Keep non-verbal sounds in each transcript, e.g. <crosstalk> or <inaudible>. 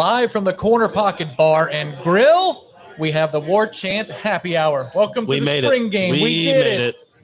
Live from the Corner Pocket Bar and Grill, we have the War Chant Happy Hour. Welcome to We the spring it. game. We, did made it. it.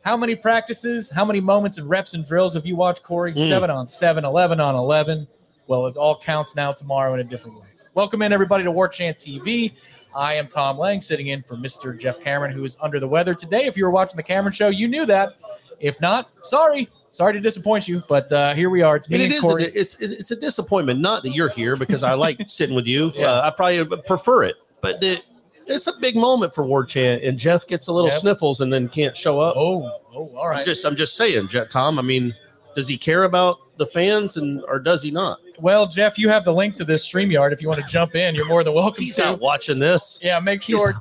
How many practices, how many moments and reps and drills have you watched, Corey? Mm. 7 on 7, 11 on 11. Well, it all counts now tomorrow in a different way. Welcome in, everybody, to War Chant TV. I am Tom Lang, sitting in for Mr. Jeff Cameron, who is under the weather today. If you were watching the Cameron show, you knew that. If not, sorry. Sorry to disappoint you, but uh, here we are. It's me And and, it is. Corey. A, it's it's a disappointment. Not that you're here because I like <laughs> sitting with you. Yeah. Uh, I probably prefer it, but the, it's a big moment for War Chant, and Jeff gets a little Yep. sniffles and then can't show up. oh, oh, all right. I'm just I'm just saying, Jet Tom. I mean, does he care about the fans and or does he not? Well, Jeff, you have the link to this StreamYard. If you want to jump in, you're more than welcome He's to. not watching this. Yeah, make He's- sure.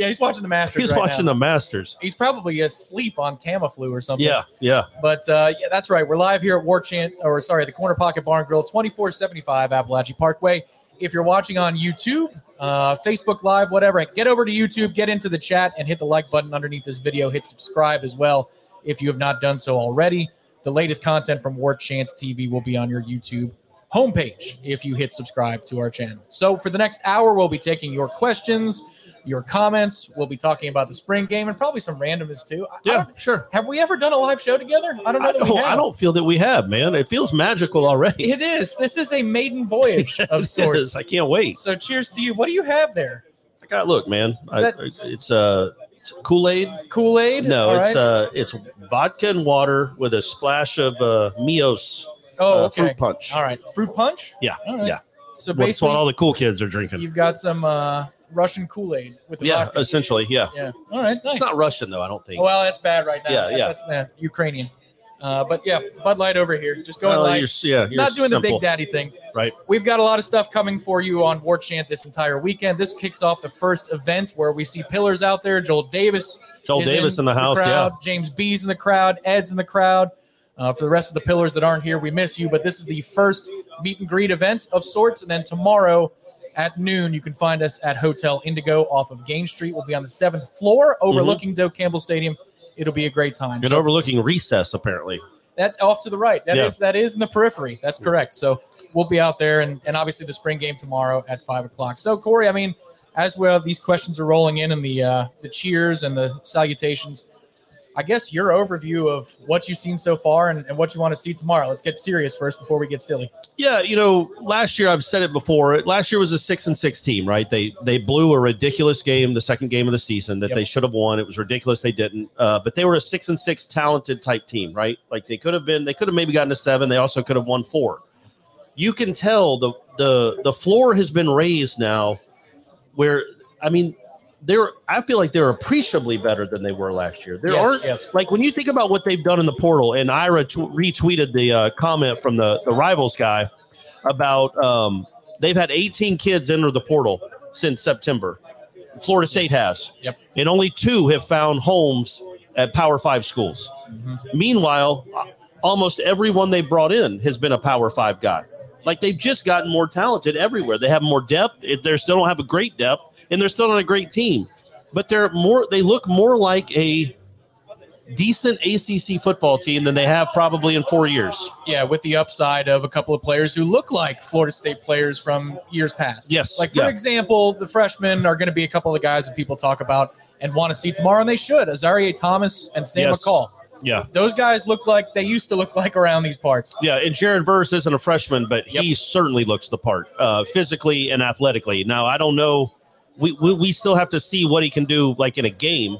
Yeah, he's watching the Masters. He's right watching now. the Masters. He's probably asleep on Tamiflu or something. Yeah, yeah. But uh, yeah, that's right. We're live here at War Chant, or sorry, the Corner Pocket Bar and Grill, 2475 Appalachian Parkway. If you're watching on YouTube, uh, Facebook Live, whatever, get over to YouTube, get into the chat, and hit the like button underneath this video. Hit subscribe as well if you have not done so already. The latest content from War Chant TV will be on your YouTube homepage if you hit subscribe to our channel. So for the next hour, we'll be taking your questions, your comments. We'll be talking about the spring game and probably some randomness too. I- I Yeah, don't- sure. have we ever done a live show together? I don't know I we don't. I don't feel that we have, man. It feels magical already. It is. This is a maiden voyage <laughs> of sorts. is. I can't wait. So cheers to you. What do you have there? I got look, man. I, that- it's uh, it's Kool Aid. Kool Aid? No, it's uh, it's vodka and water with a splash of uh, Mios oh, uh, okay. fruit punch. All right, fruit punch. Yeah, All right. yeah. So That's what basically, all the cool kids are drinking. you've got some uh, Russian Kool Aid with the Yeah, vodka. essentially, yeah. Yeah. All right. Nice. It's not Russian though. I don't think. Oh, well, that's bad right now. Yeah, That- yeah. That's the Ukrainian. Uh, but yeah, Bud Light over here. Just going Well, light. you're, yeah, you're not doing simple, the big daddy thing. right? We've got a lot of stuff coming for you on War Chant this entire weekend. This kicks off the first event where we see pillars out there. Joel Davis. Joel is Davis in the house, yeah. James B's in the crowd. Ed's in the crowd. Uh, for the rest of the pillars that aren't here, we miss you. But this is the first meet and greet event of sorts. And then tomorrow at noon, you can find us at Hotel Indigo off of Gaines Street. We'll be on the seventh floor overlooking Doak Campbell Stadium. It'll be a great time. Good So- overlooking recess apparently. that's off to the right. That is Yeah. that is in the periphery. That's correct. So we'll be out there, and and obviously the spring game tomorrow at five o'clock. So Corey, I mean, as well, these questions are rolling in, and the uh, the cheers and the salutations. I guess your overview of what you've seen so far and, and what you want to see tomorrow. Let's get serious first before we get silly. Yeah, you know, last year I've said it before. Last year was a six and six team, right? They they blew a ridiculous game, the second game of the season that Yep. they should have won. It was ridiculous they didn't. Uh, but they were a six and six talented type team, right? Like they could have been, they could have maybe gotten a seven. They also could have won four. You can tell the the the floor has been raised now, where I mean, they're I feel like they're appreciably better than they were last year. There Yes, aren't yes. like when you think about what they've done in the portal, and Ira t- retweeted the uh, comment from the the rivals guy about um, they've had 18 kids enter the portal since September. Florida State has, Yep. and only two have found homes at Power Five schools. Meanwhile, almost everyone they brought in has been a Power Five guy. Like they've just gotten more talented everywhere. They have more depth. They still don't have a great depth, and they're still not a great team, but they're more. They look more like a decent ACC football team than they have probably in four years. Yeah, with the upside of a couple of players who look like Florida State players from years past. Yes, Like, for yeah. example, the freshmen are going to be a couple of guys that people talk about and want to see tomorrow, and they should. Azaria Thomas and Sam Yes. McCall. Yeah. Those guys look like they used to look like around these parts. Yeah, and Jared Verse isn't a freshman, but Yep. he certainly looks the part uh, physically and athletically. Now, I don't know. We, we, we still have to see what he can do, like in a game,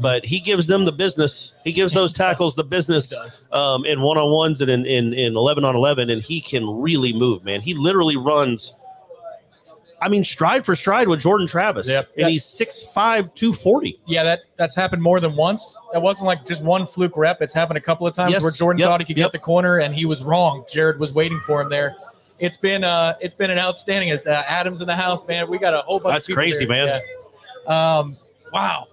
but he gives them the business. He gives those <laughs> tackles the business um, in one on ones and in, in, in 11 on 11, and he can really move, man. He literally runs, I mean, stride for stride with Jordan Travis. Yep. And he's 6'5, 240. Yeah, that that's happened more than once. That wasn't like just one fluke rep. It's happened a couple of times Yes. where Jordan Yep. thought he could Yep. get the corner and he was wrong. Jared was waiting for him there. It's been uh it's been an outstanding as uh, Adams in the house, man. We got a whole bunch That's crazy, here. man. Yeah. Um wow.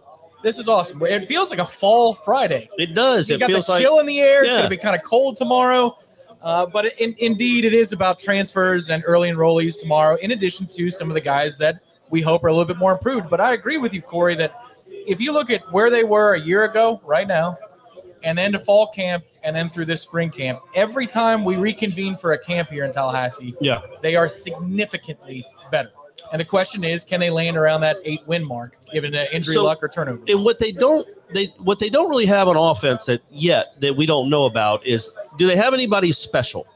This is awesome. It feels like a fall Friday. It does. You it got feels the like. chill in the air. It's going to be kind of cold tomorrow. Uh, but in, indeed, it is about transfers and early enrollees tomorrow, in addition to some of the guys that we hope are a little bit more improved. But I agree with you, Corey, that if you look at where they were a year ago, right now, and then to fall camp, and then through this spring camp, every time we reconvene for a camp here in Tallahassee, Yeah. they are significantly better. And the question is, can they land around that eight win mark, given uh, injury So- luck or turnover? and what they don't they what they don't really have on offense that yet that we don't know about is do they have anybody special?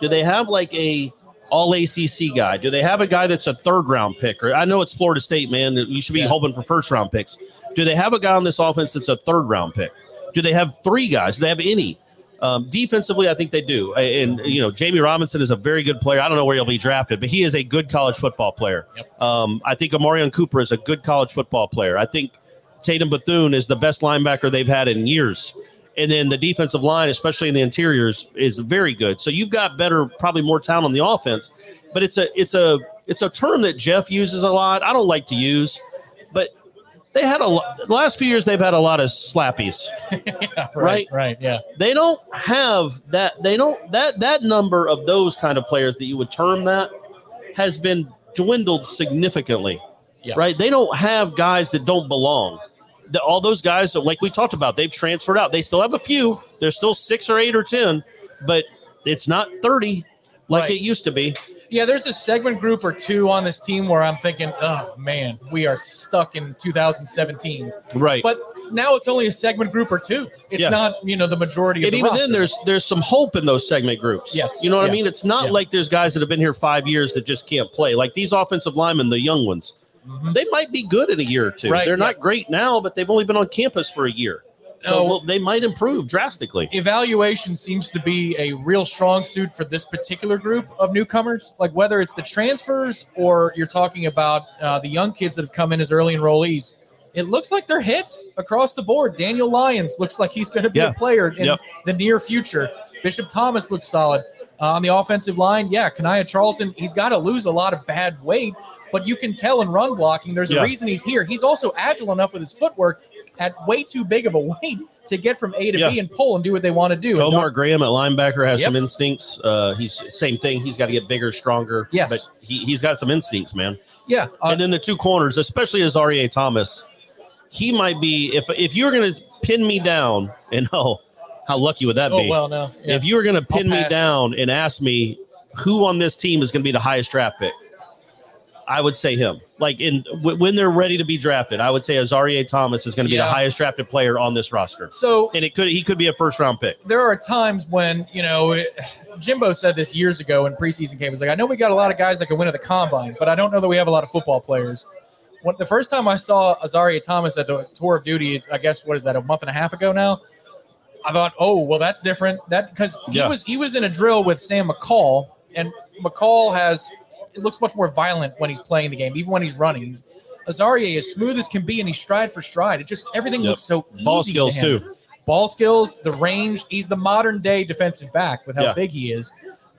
Do they have like a all ACC guy? Do they have a guy that's a third round pick? Or I know it's Florida State, man. You should be Yeah. hoping for first round picks. Do they have a guy on this offense that's a third round pick? Do they have three guys? Do they have any? Um, defensively, I think they do. And you know, Jamie Robinson is a very good player. I don't know where he'll be drafted, but he is a good college football player. Um, I think Omarion Cooper is a good college football player. I think Tatum Bethune is the best linebacker they've had in years. And then the defensive line, especially in the interiors, is very good. So you've got better, probably more talent on the offense. But it's a it's a it's a term that Jeff uses a lot. I don't like to use, but they had a lot the last few years they've had a lot of slappies. <laughs> right? Right. Yeah. They don't have that they don't that that number of those kind of players that you would term that has been dwindled significantly. Yeah. Right? They don't have guys that don't belong. The, all those guys, like we talked about, they've transferred out. They still have a few. There's still six or eight or ten, but it's not thirty like Right. it used to be. Yeah, there's a segment group or two on this team where I'm thinking, oh man, we are stuck in 2017. Right. But now it's only a segment group or two. It's Yeah. not, you know, the majority of and the even roster. then there's there's some hope in those segment groups Yes. you know what Yeah. i mean it's not Yeah. like there's guys that have been here five years that just can't play like these offensive linemen the young ones. They might be good in a year or two Right, they're not great now but they've only been on campus for a year so No. they might improve drastically evaluation seems to be a real strong suit for this particular group of newcomers. Like whether it's the transfers or you're talking about uh, the young kids that have come in as early enrollees, it looks like they're hits across the board. Daniel Lyons looks like he's going to be Yeah. a player in Yep. the near future. Bishop Thomas looks solid. Uh, on the offensive line, yeah, Kanaya Charlton, he's got to lose a lot of bad weight, but you can tell in run blocking, there's Yeah. a reason he's here. He's also agile enough with his footwork at way too big of a <laughs> weight to get from A to Yeah. B and pull and do what they want to do. Omar Graham at linebacker has Yep. some instincts. Uh, he's same thing. He's got to get bigger, stronger. Yes. but he, he's got some instincts, man. Yeah, uh, and then the two corners, especially Azaria Thomas, he might be if if you were going to pin me down, <laughs> and oh, how lucky would that oh be? well, no. Yeah. If you were going to pin me down and ask me who on this team is going to be the highest draft pick, I would say him. Like in w- when they're ready to be drafted, I would say Azaria Thomas is going to be Yeah. the highest drafted player on this roster, so and it could he could be a first round pick. there are times when you know it, Jimbo said this years ago when preseason came. He was like, I know we got a lot of guys that can win at the combine, but I don't know that we have a lot of football players. When the first time I saw Azaria Thomas at the tour of duty, I guess what is that a month and a half ago now? I thought, oh well, that's different. That because he Yeah. was he was in a drill with Sam McCall, and McCall has it looks much more violent when he's playing the game, even when he's running. Azaria is smooth as can be, and he's stride for stride. It just everything Yep. looks so Ball easy skills to him too. ball skills, the range. He's the modern day defensive back with how Yeah. big he is.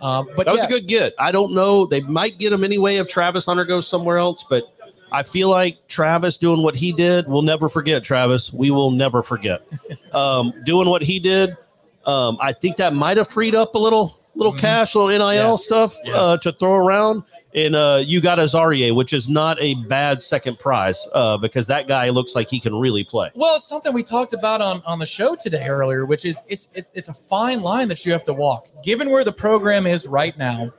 Um, but That was yeah, a good get. I don't know. They might get him anyway if Travis Hunter goes somewhere else, but I feel like Travis doing what he did, we'll never forget, Travis. We will never forget. <laughs> um, doing what he did, um, I think that might have freed up a little little cash, little NIL Yeah. stuff Yeah. uh, to throw around. And uh, you got Azarie, which is not a bad second prize uh, because that guy looks like he can really play. Well, it's something we talked about on, on the show today earlier, which is it's it, it's a fine line that you have to walk, given where the program is right now,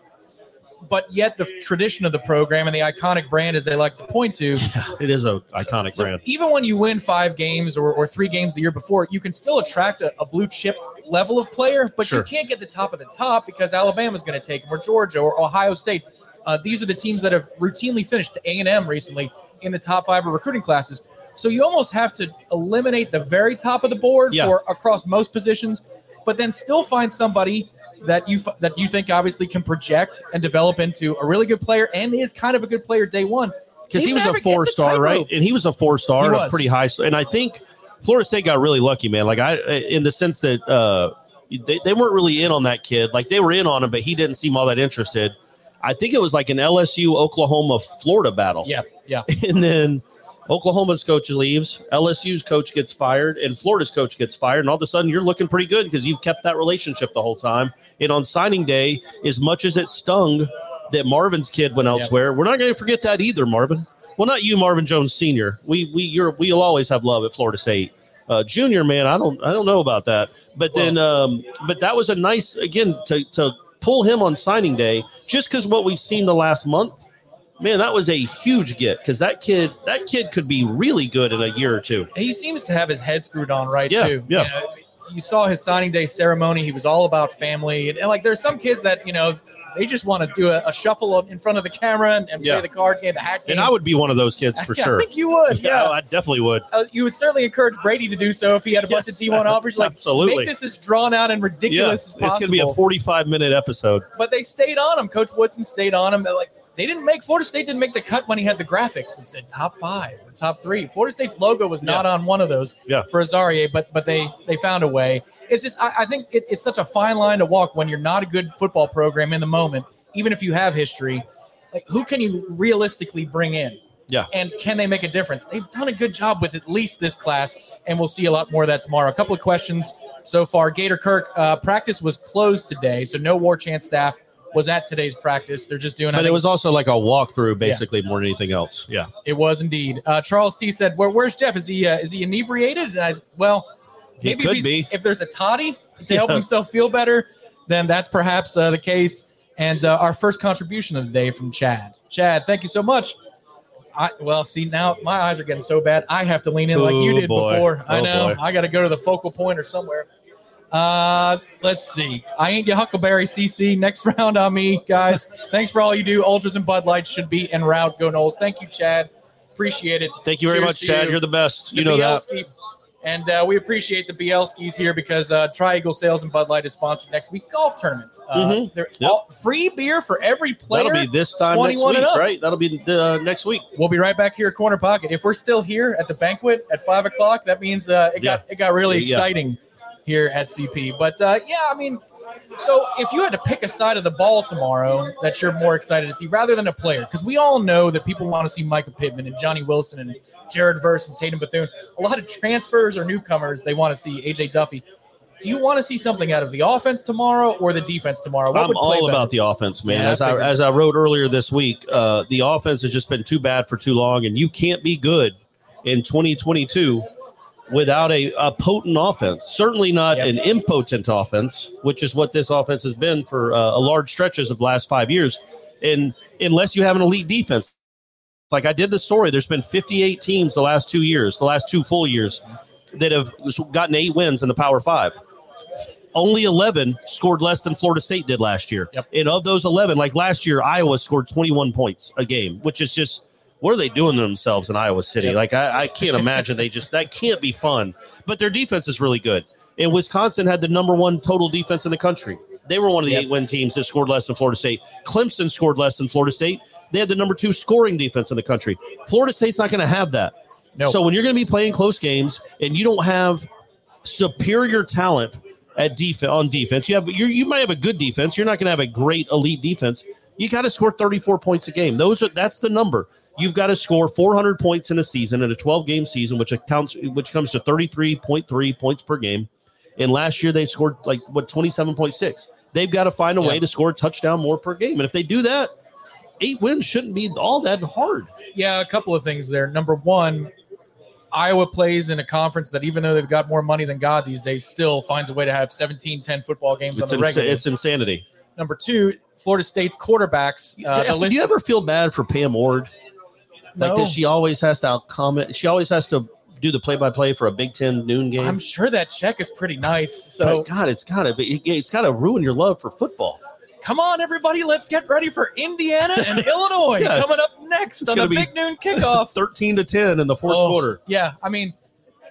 but yet the tradition of the program and the iconic brand, as they like to point to. <laughs> It is a iconic So brand. even when you win five games or, or three games the year before, you can still attract a, a blue chip level of player, but Sure. you can't get the top of the top because Alabama's going to take them or Georgia or Ohio State. Uh, these are the teams that have routinely finished A and M recently in the top five of recruiting classes. So you almost have to eliminate the very top of the board Yeah. for across most positions, but then still find somebody that you f- that you think obviously can project and develop into a really good player and is kind of a good player day one. because he was a four star, right? And he was a four star, a pretty high. And I think Florida State got really lucky, man. Like I, in the sense that uh, they, they weren't really in on that kid. Like they were in on him, but he didn't seem all that interested. I think it was like an LSU Oklahoma Florida battle. Yeah, yeah. <laughs> and then Oklahoma's coach leaves, LSU's coach gets fired, and Florida's coach gets fired, and all of a sudden you're looking pretty good because you've kept that relationship the whole time. And on signing day, as much as it stung that Marvin's kid went elsewhere, we're not going to forget that either, Marvin. Well, not you, Marvin Jones Senior. We we you're we'll always have love at Florida State. Uh, junior man, I don't I don't know about that, but then um, but that was a nice again to to pull him on signing day just because what we've seen the last month man, that was a huge get because that kid that kid could be really good in a year or two. he seems to have his head screwed on right Yeah, too. yeah. You, know, you saw his signing day ceremony. He was all about family, and, and, like there's some kids that you know they just want to do a, a shuffle in front of the camera and, and Yeah. play the card game, the hat game. And I would be one of those kids for <laughs> Yeah, sure. I think you would. <laughs> Yeah. I definitely would. Uh, you would certainly encourage Brady to do so if he had a bunch of D1 offers. Like, absolutely. make this as drawn out and ridiculous as possible. It's going to be a 45 minute episode. but they stayed on him. Coach Woodson stayed on him. They're Like they didn't make Florida State didn't make the cut when he had the graphics that said top five or top three. Florida State's logo was not on one of those Yeah. for Azaria, but but they they found a way. It's just I, I think it, it's such a fine line to walk when you're not a good football program in the moment, even if you have history. Like who can you realistically bring in? Yeah. And can they make a difference? They've done a good job with at least this class, and we'll see a lot more of that tomorrow. A couple of questions so far. Gator Kirk, uh, practice was closed today, so no War Chant staff was at today's practice. They're just doing. I But it was also like a walkthrough, basically, more than anything else. Yeah. it was indeed. Uh, Charles T said, Where, "Where's Jeff? Is he uh, is he inebriated?" And I said, "Well, He maybe could if, he's, be. if there's a toddy to <laughs> help Yeah. himself feel better, then that's perhaps uh, the case." And uh, our first contribution of the day from Chad. Chad, thank you so much. I well, see now my eyes are getting so bad. I have to lean in like you did boy. before. I Oh, know. boy. I got to go to the focal point or somewhere. Uh, let's see. I ain't your Huckleberry CC. Next <laughs> round on me, guys. Thanks for all you do. Ultras and Bud Lights should be en route. Go Noles. Thank you, Chad. Appreciate it. Thank you very Cheers much, Chad. you. You're the best. You The know that. Bielski. And uh, we appreciate the Bielskis here because uh, Triangle Sales and Bud Light is sponsored next week golf tournament. Uh, Mhm. they're Yep. all- free beer for every player. That'll be this time next week, right? That'll be uh, next week. We'll be right back here at Corner Pocket. If we're still here at the banquet at five o'clock, that means uh, it got it got really Yeah. exciting here at CP. But uh, yeah, I mean, so if you had to pick a side of the ball tomorrow that you're more excited to see, rather than a player, because we all know that people want to see Mycah Pittman and Johnny Wilson and Jared Verse and Tatum Bethune. A lot of transfers or newcomers they want to see AJ Duffy. Do you want to see something out of the offense tomorrow or the defense tomorrow? What I'm all better? about the offense, man. Yeah, as I figured. as I wrote earlier this week, uh, the offense has just been too bad for too long, and you can't be good in 2022 without a, a potent offense. Certainly not Yep. an impotent offense, which is what this offense has been for uh, a large stretches of the last five years. And unless you have an elite defense, like I did the story, there's been 58 teams the last two years, the last two full years, that have gotten eight wins in the Power Five only 11 scored less than Florida State did last year. Yep. And of those 11, like last year, Iowa scored 21 points a game, which is just what are they doing to themselves in Iowa City? Yep. Like I, I can't imagine they just that can't be fun. But their defense is really good. And Wisconsin had the number one total defense in the country. They were one of the Yep. eight win teams that scored less than Florida State. Clemson scored less than Florida State. They had the number two scoring defense in the country. Florida State's not going to have that. No. So when you're going to be playing close games and you don't have superior talent at defense on defense, you have you you might have a good defense. You're not going to have a great elite defense. You got to score 34 points a game. Those are that's the number. You've got to score 400 points in a season in a 12 game season, which accounts which comes to 33.3 points per game. And last year they scored like what 27.6. they've got to find a way to score a touchdown more per game. And if they do that, eight wins shouldn't be all that hard. Yeah, a couple of things there. Number one, Iowa plays in a conference that, even though they've got more money than God these days, still finds a way to have 17 10 football games It's, on the insa- regular. it's insanity. Number two, Florida State's quarterbacks. Uh, do you ever feel bad for Pam Ward? Like that she always has to comment. She always has to do the play by play for a Big Ten noon game. I'm sure that check is pretty nice. So But God, it's gotta be. It's gotta ruin your love for football. come on, everybody, let's get ready for Indiana and <laughs> Illinois Yeah. coming up next It's on the big noon kickoff. Thirteen to ten in the fourth Oh, quarter. Yeah, I mean,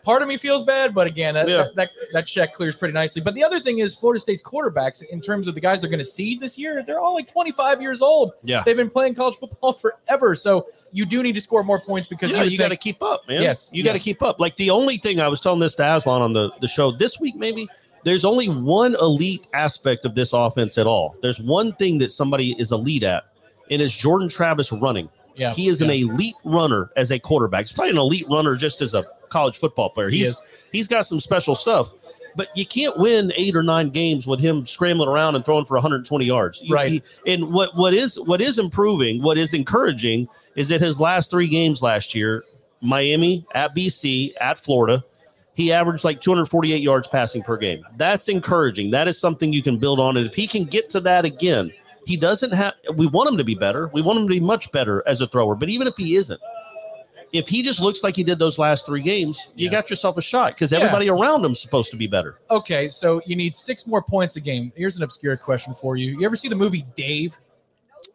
part of me feels bad, but again, that, Yeah. that, that that check clears pretty nicely. But the other thing is Florida State's quarterbacks, in terms of the guys they're going to seed this year, they're all like 25 years old. Yeah. They've been playing college football <laughs> forever, so you do need to score more points because Yeah, you, you got to keep up, man. Yes, you got to keep up. Like the only thing I was telling this to Aslan on the, the show this week, maybe there's only one elite aspect of this offense at all. There's one thing that somebody is elite at, and it's Jordan Travis running. Yeah, he is an elite runner as a quarterback. He's probably an elite runner just as a college football player. He He's is. he's got some special stuff. But you can't win eight or nine games with him scrambling around and throwing for 120 yards. You- Right. you- and what what is what is improving, what is encouraging, is that his last three games last year, Miami, at BC, at Florida, he averaged like 248 yards passing per game. That's encouraging. That is something you can build on. And if he can get to that again, he doesn't have. We want him to be better. We want him to be much better as a thrower. But even if he isn't, if he just looks like he did those last three games, you Yeah. got yourself a shot because Yeah. everybody around him's supposed to be better. Okay, so you need six more points a game. Here's an obscure question for you. You ever see the movie Dave?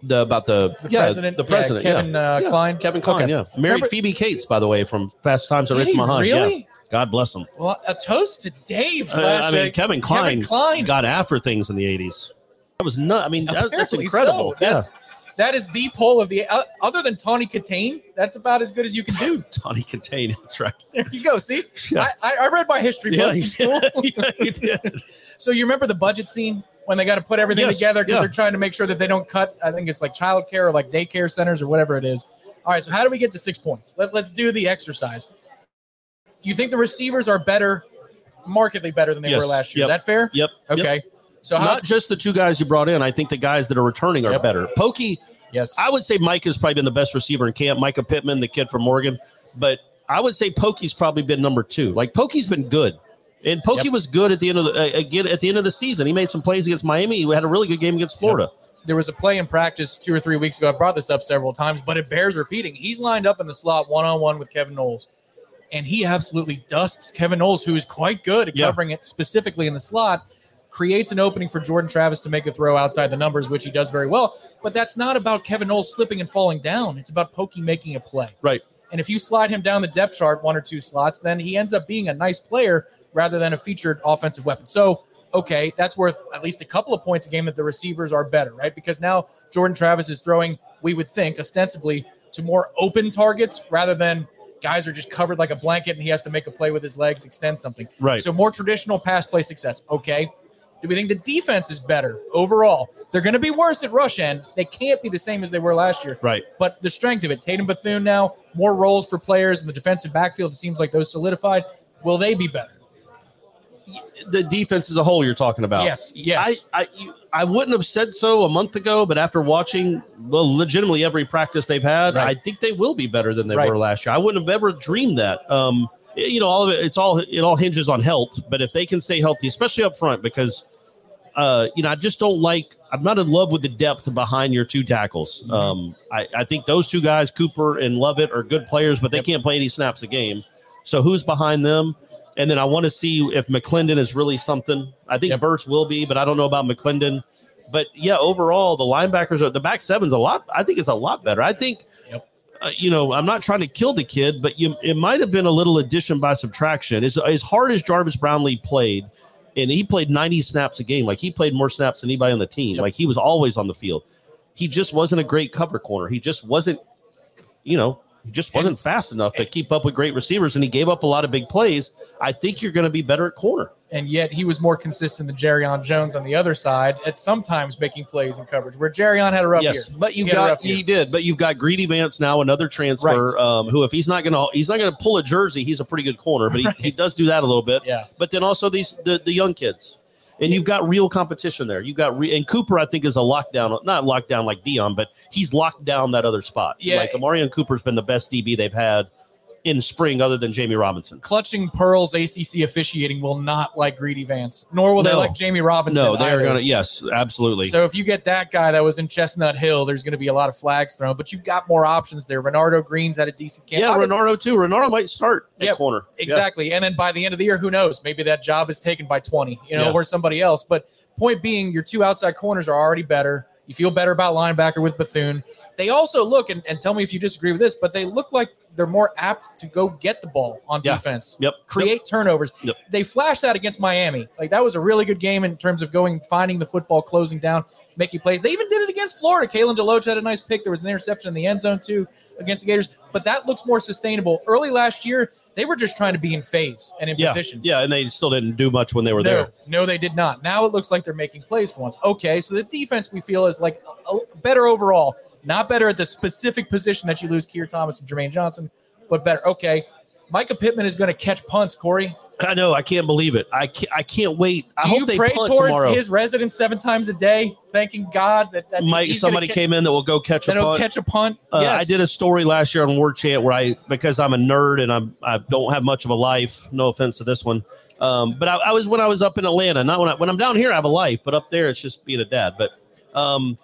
The about the, The yeah, president? the president, yeah. Kevin, uh, Yeah, Kline? Kevin Kline, Okay. yeah, married Remember- Phoebe Cates, by the way, from Fast Times at Ridgemont High. Yeah. really? God bless him. Well, a toast to Dave. Uh, I mean, uh, Kevin Kline, Kevin Kline. got after things in the '80s. That was not. I mean, <laughs> that, that's incredible. so. That's, That is the poll of the uh, other than Tawny Kitaen. That's about as good as you can do. <laughs> Tawny Kitaen. That's right. There you go. See, Yeah. I, I, read my history Yeah, books in school. <laughs> yeah, you did. <laughs> So you remember the budget scene when they got to put everything Yes, together because yeah. they're trying to make sure that they don't cut. I think it's like childcare or like daycare centers or whatever it is. All right. So how do we get to six points? Let, let's do the exercise. You think the receivers are better, markedly better than they Yes, were last year? yep, Is that fair? Yep. yep. So? Not just the two guys you brought in. I think the guys that are returning are Yep. better. Pokey, yes. I would say Mike has probably been the best receiver in camp. Mycah Pittman, the kid from Morgan, but I would say Pokey's probably been number two. Like Pokey's been good, and Pokey Yep. was good at the end of the uh, again at the end of the season. He made some plays against Miami. He had a really good game against Florida. there was a play in practice two or three weeks ago. I've brought this up several times, but it bears repeating. He's lined up in the slot one on one with Kevin Knowles, and he absolutely dusts Kevin Knowles, who is quite good at Yeah. covering it specifically in the slot. Creates an opening for Jordan Travis to make a throw outside the numbers, which he does very well. But that's not about Kevin Knowles slipping and falling down. It's about Pokey making a play. Right. And if you slide him down the depth chart one or two slots, then he ends up being a nice player rather than a featured offensive weapon. So, okay, that's worth at least a couple of points a game that the receivers are better, right? Because now Jordan Travis is throwing, we would think, ostensibly to more open targets rather than guys are just covered like a blanket and he has to make a play with his legs, extend something. Right. So, more traditional pass play success. Okay. Do we think the defense is better overall? They're going to be worse at rush end. They can't be the same as they were last year Right. but the strength of it. Tatum Bethune now, more roles for players in the defensive backfield. It seems like those solidified. Will they be better? The defense as a whole, you're talking about. Yes, yes. I, I, you- I wouldn't have said so a month ago, but after watching, well, legitimately every practice they've had, Right. I think they will be better than they Right. were last year. I wouldn't have ever dreamed that. Um, you know, all of it, it's all, it all hinges on health. But if they can stay healthy, especially up front, because, uh, you know, I just don't like, I'm not in love with the depth behind your two tackles. Mm-hmm. Um, I, I think those two guys, Cooper and Lovett, are good players, but they can't play any snaps a game. So who's behind them? And then I want to see if McClendon is really something. I think Yep. Burks will be, but I don't know about McClendon. But yeah, overall, the linebackers are the back seven's a lot. I think it's a lot better. I think, Yep. Uh, you know, I'm not trying to kill the kid, but you, it might have been a little addition by subtraction. As, as hard as Jarvis Brownlee played, and he played 90 snaps a game, like he played more snaps than anybody on the team. Yep. Like he was always on the field. He just wasn't a great cover corner. He just wasn't, you know, he just wasn't fast enough to keep up with great receivers, and he gave up a lot of big plays. I think you're going to be better at corner. And yet he was more consistent than Jarrian Jones on the other side at sometimes making plays in coverage, where Jarrian had a rough yes, year. but you He had a got rough year. he did, but you've got Greedy Vance now, another transfer. Right. Um, who, if he's not gonna he's not gonna pull a jersey, he's a pretty good corner, but he, <laughs> he does do that a little bit. Yeah. But then also these the, the young kids. And you've got real competition there. You've got re- and Cooper, I think, is a lockdown, not lockdown like Dion, but he's locked down that other spot. Yeah. like Omarion Cooper's been the best DB they've had in spring, other than Jamie Robinson. Clutching Pearls ACC officiating will not like Greedy Vance, nor will they like Jamie Robinson. No, they're gonna. Yes, absolutely. So if you get that guy that was in Chestnut Hill, there's going to be a lot of flags thrown, but you've got more options there. Renardo Green's had a decent camp. yeah, I Renardo too. Renardo might start at Yeah, corner. Yeah. Exactly. And then by the end of the year, who knows? Maybe that job is taken by 20, you know, Yeah. or somebody else. But point being, your two outside corners are already better. You feel better about linebacker with Bethune. They also look, and, and tell me if you disagree with this, but they look like they're more apt to go get the ball on Yeah. defense. Yep. Create turnovers. Yep. They flashed that against Miami. Like that was a really good game in terms of going, finding the football, closing down, making plays. They even did it against Florida. Kalen Deloach had a nice pick. There was an interception in the end zone too against the Gators, but that looks more sustainable. Early last year, they were just trying to be in phase and in Yeah, position. yeah, and they still didn't do much when they were no, there. no, they did not. Now it looks like they're making plays for once. Okay, so the defense we feel is like a, better overall, not better at the specific position that you lose Keir Thomas and Jermaine Johnson, but better. Okay, Mycah Pittman is going to catch punts. Corey, I know. I can't believe it. I can't, I can't wait. I do hope you they pray punt towards tomorrow. his residence seven times a day, thanking God that, that Mike, somebody ca- came in that will go catch a that'll punt. catch a punt? Uh, yes. I did a story last year on War Chant where I, because I'm a nerd and I'm I don't have much of a life. No offense to this one, um, but I, I was when I was up in Atlanta. Not when I, when I'm down here, I have a life, but up there, it's just being a dad. But um,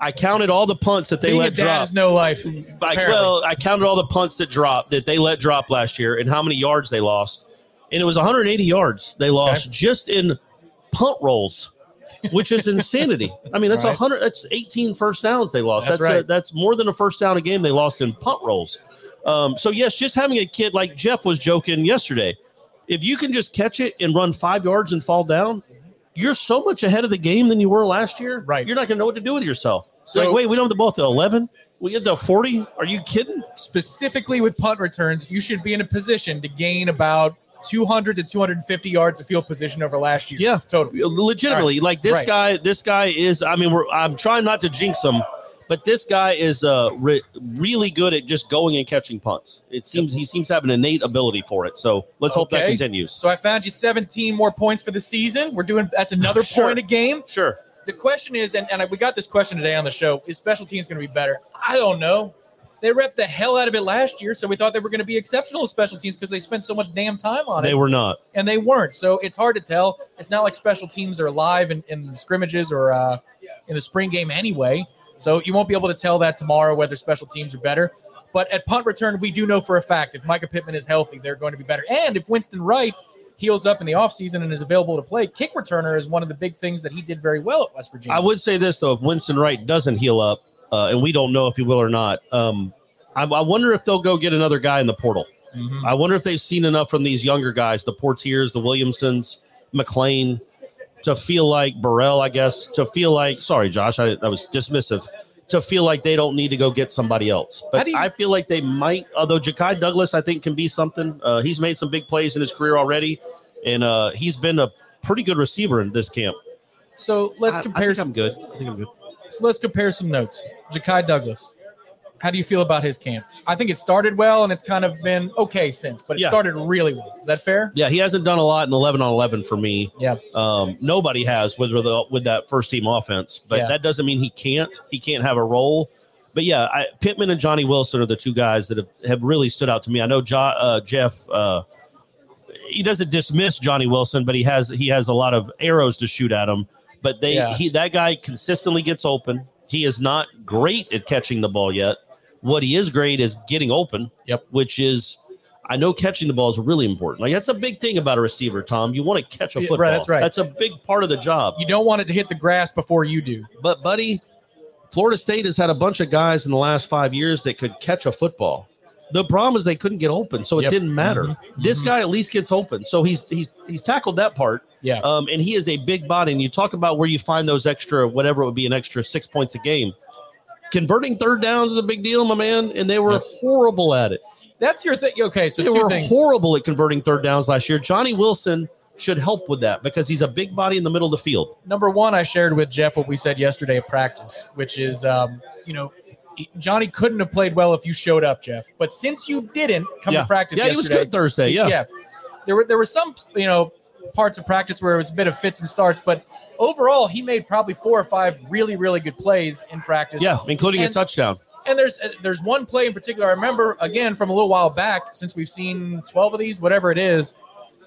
I counted all the punts that they Being let drop. is no life. Like, well, I counted all the punts that dropped that they let drop last year and how many yards they lost, and it was 180 yards they lost just in punt rolls, which is insanity. I mean, that's Right. 100. That's 18 first downs they lost. That's That's a- that's more than a first down a game they lost in punt rolls. Um, so yes, just having a kid like Jeff was joking yesterday. If you can just catch it and run five yards and fall down, you're so much ahead of the game than you were last year. Right. You're not going to know what to do with yourself. So- like, wait, we don't have the ball at the 11. We get to 40. Are you kidding? specifically with punt returns, you should be in a position to gain about 200 to 250 yards of field position over last year. Yeah. totally. Legitimately, like this Right. guy. This guy is. I mean, we're, I'm trying not to jinx him, but this guy is uh, re- really good at just going and catching punts. It seems he seems to have an innate ability for it. So let's hope that continues. So I found you 17 more points for the season. We're doing that's another <laughs> Sure. point a game. Sure. The question is, and, and we got this question today on the show: Is special teams going to be better? I don't know. They repped the hell out of it last year, so we thought they were going to be exceptional special teams because they spent so much damn time on it. They were not. and they weren't. So it's hard to tell. It's not like special teams are live in, in scrimmages or uh, in the spring game anyway. So you won't be able to tell that tomorrow whether special teams are better. But at punt return, we do know for a fact if Mycah Pittman is healthy, they're going to be better. And if Winston Wright heals up in the offseason and is available to play, kick returner is one of the big things that he did very well at West Virginia. I would say this though: if Winston Wright doesn't heal up, uh, and we don't know if he will or not, um, I, I wonder if they'll go get another guy in the portal. Mhm. I wonder if they've seen enough from these younger guys, the Portiers, the Williamsons, McLean, to feel like Burrell, I guess, to feel like, sorry, Josh, I, I was dismissive, to feel like they don't need to go get somebody else. But you- I feel like they might, although Ja'Khi Douglas, I think, can be something. Uh, he's made some big plays in his career already, and uh, he's been a pretty good receiver in this camp. So let's I- I compare. think some, I'm good. I think I'm good. so let's compare some notes. Ja'Khi Douglas. How do you feel about his camp? I think it started well and it's kind of been okay since, but it Yeah. started really well. Is that fair? Yeah, he hasn't done a lot in 11 on 11 for me. Yeah. Um, nobody has with the, with that first team offense, but Yeah. that doesn't mean he can't. He can't have a role. But yeah, I, Pittman and Johnny Wilson are the two guys that have, have really stood out to me. I know jo, uh, Jeff. Uh, he doesn't dismiss Johnny Wilson, but he has he has a lot of arrows to shoot at him. But they Yeah. he that guy consistently gets open. He is not great at catching the ball yet. What he is great is getting open. Yep. Which is I know catching the ball is really important. Like that's a big thing about a receiver, Tom. You want to catch a Yeah, right, that's right. That's a big part of the job. You don't want it to hit the grass before you do. But buddy, Florida State has had a bunch of guys in the last five years that could catch a football. The problem is they couldn't get open, so it Yep. didn't matter. Mhm. This Mhm. guy at least gets open, so he's he's he's tackled that part. Yeah. Um, and he is a big body. And you talk about where you find those extra, whatever it would be, an extra six points a game. Converting third downs is a big deal, my man, and they were horrible at it. That's your thing. Okay, so They were things. horrible at converting third downs last year. Johnny Wilson should help with that because he's a big body in the middle of the field. Number one, I shared with Jeff what we said yesterday at practice, which is, um, you know, Johnny couldn't have played well if you showed up, Jeff. But since you didn't come Yeah. to practice yeah, he was good Thursday. Yeah. yeah, there were there were some, you know, parts of practice where it was a bit of fits and starts, but overall, he made probably four or five really, really good plays in practice. Yeah, including a touchdown. And there's uh, there's one play in particular I remember again from a little while back since we've seen 12 of these, whatever it is,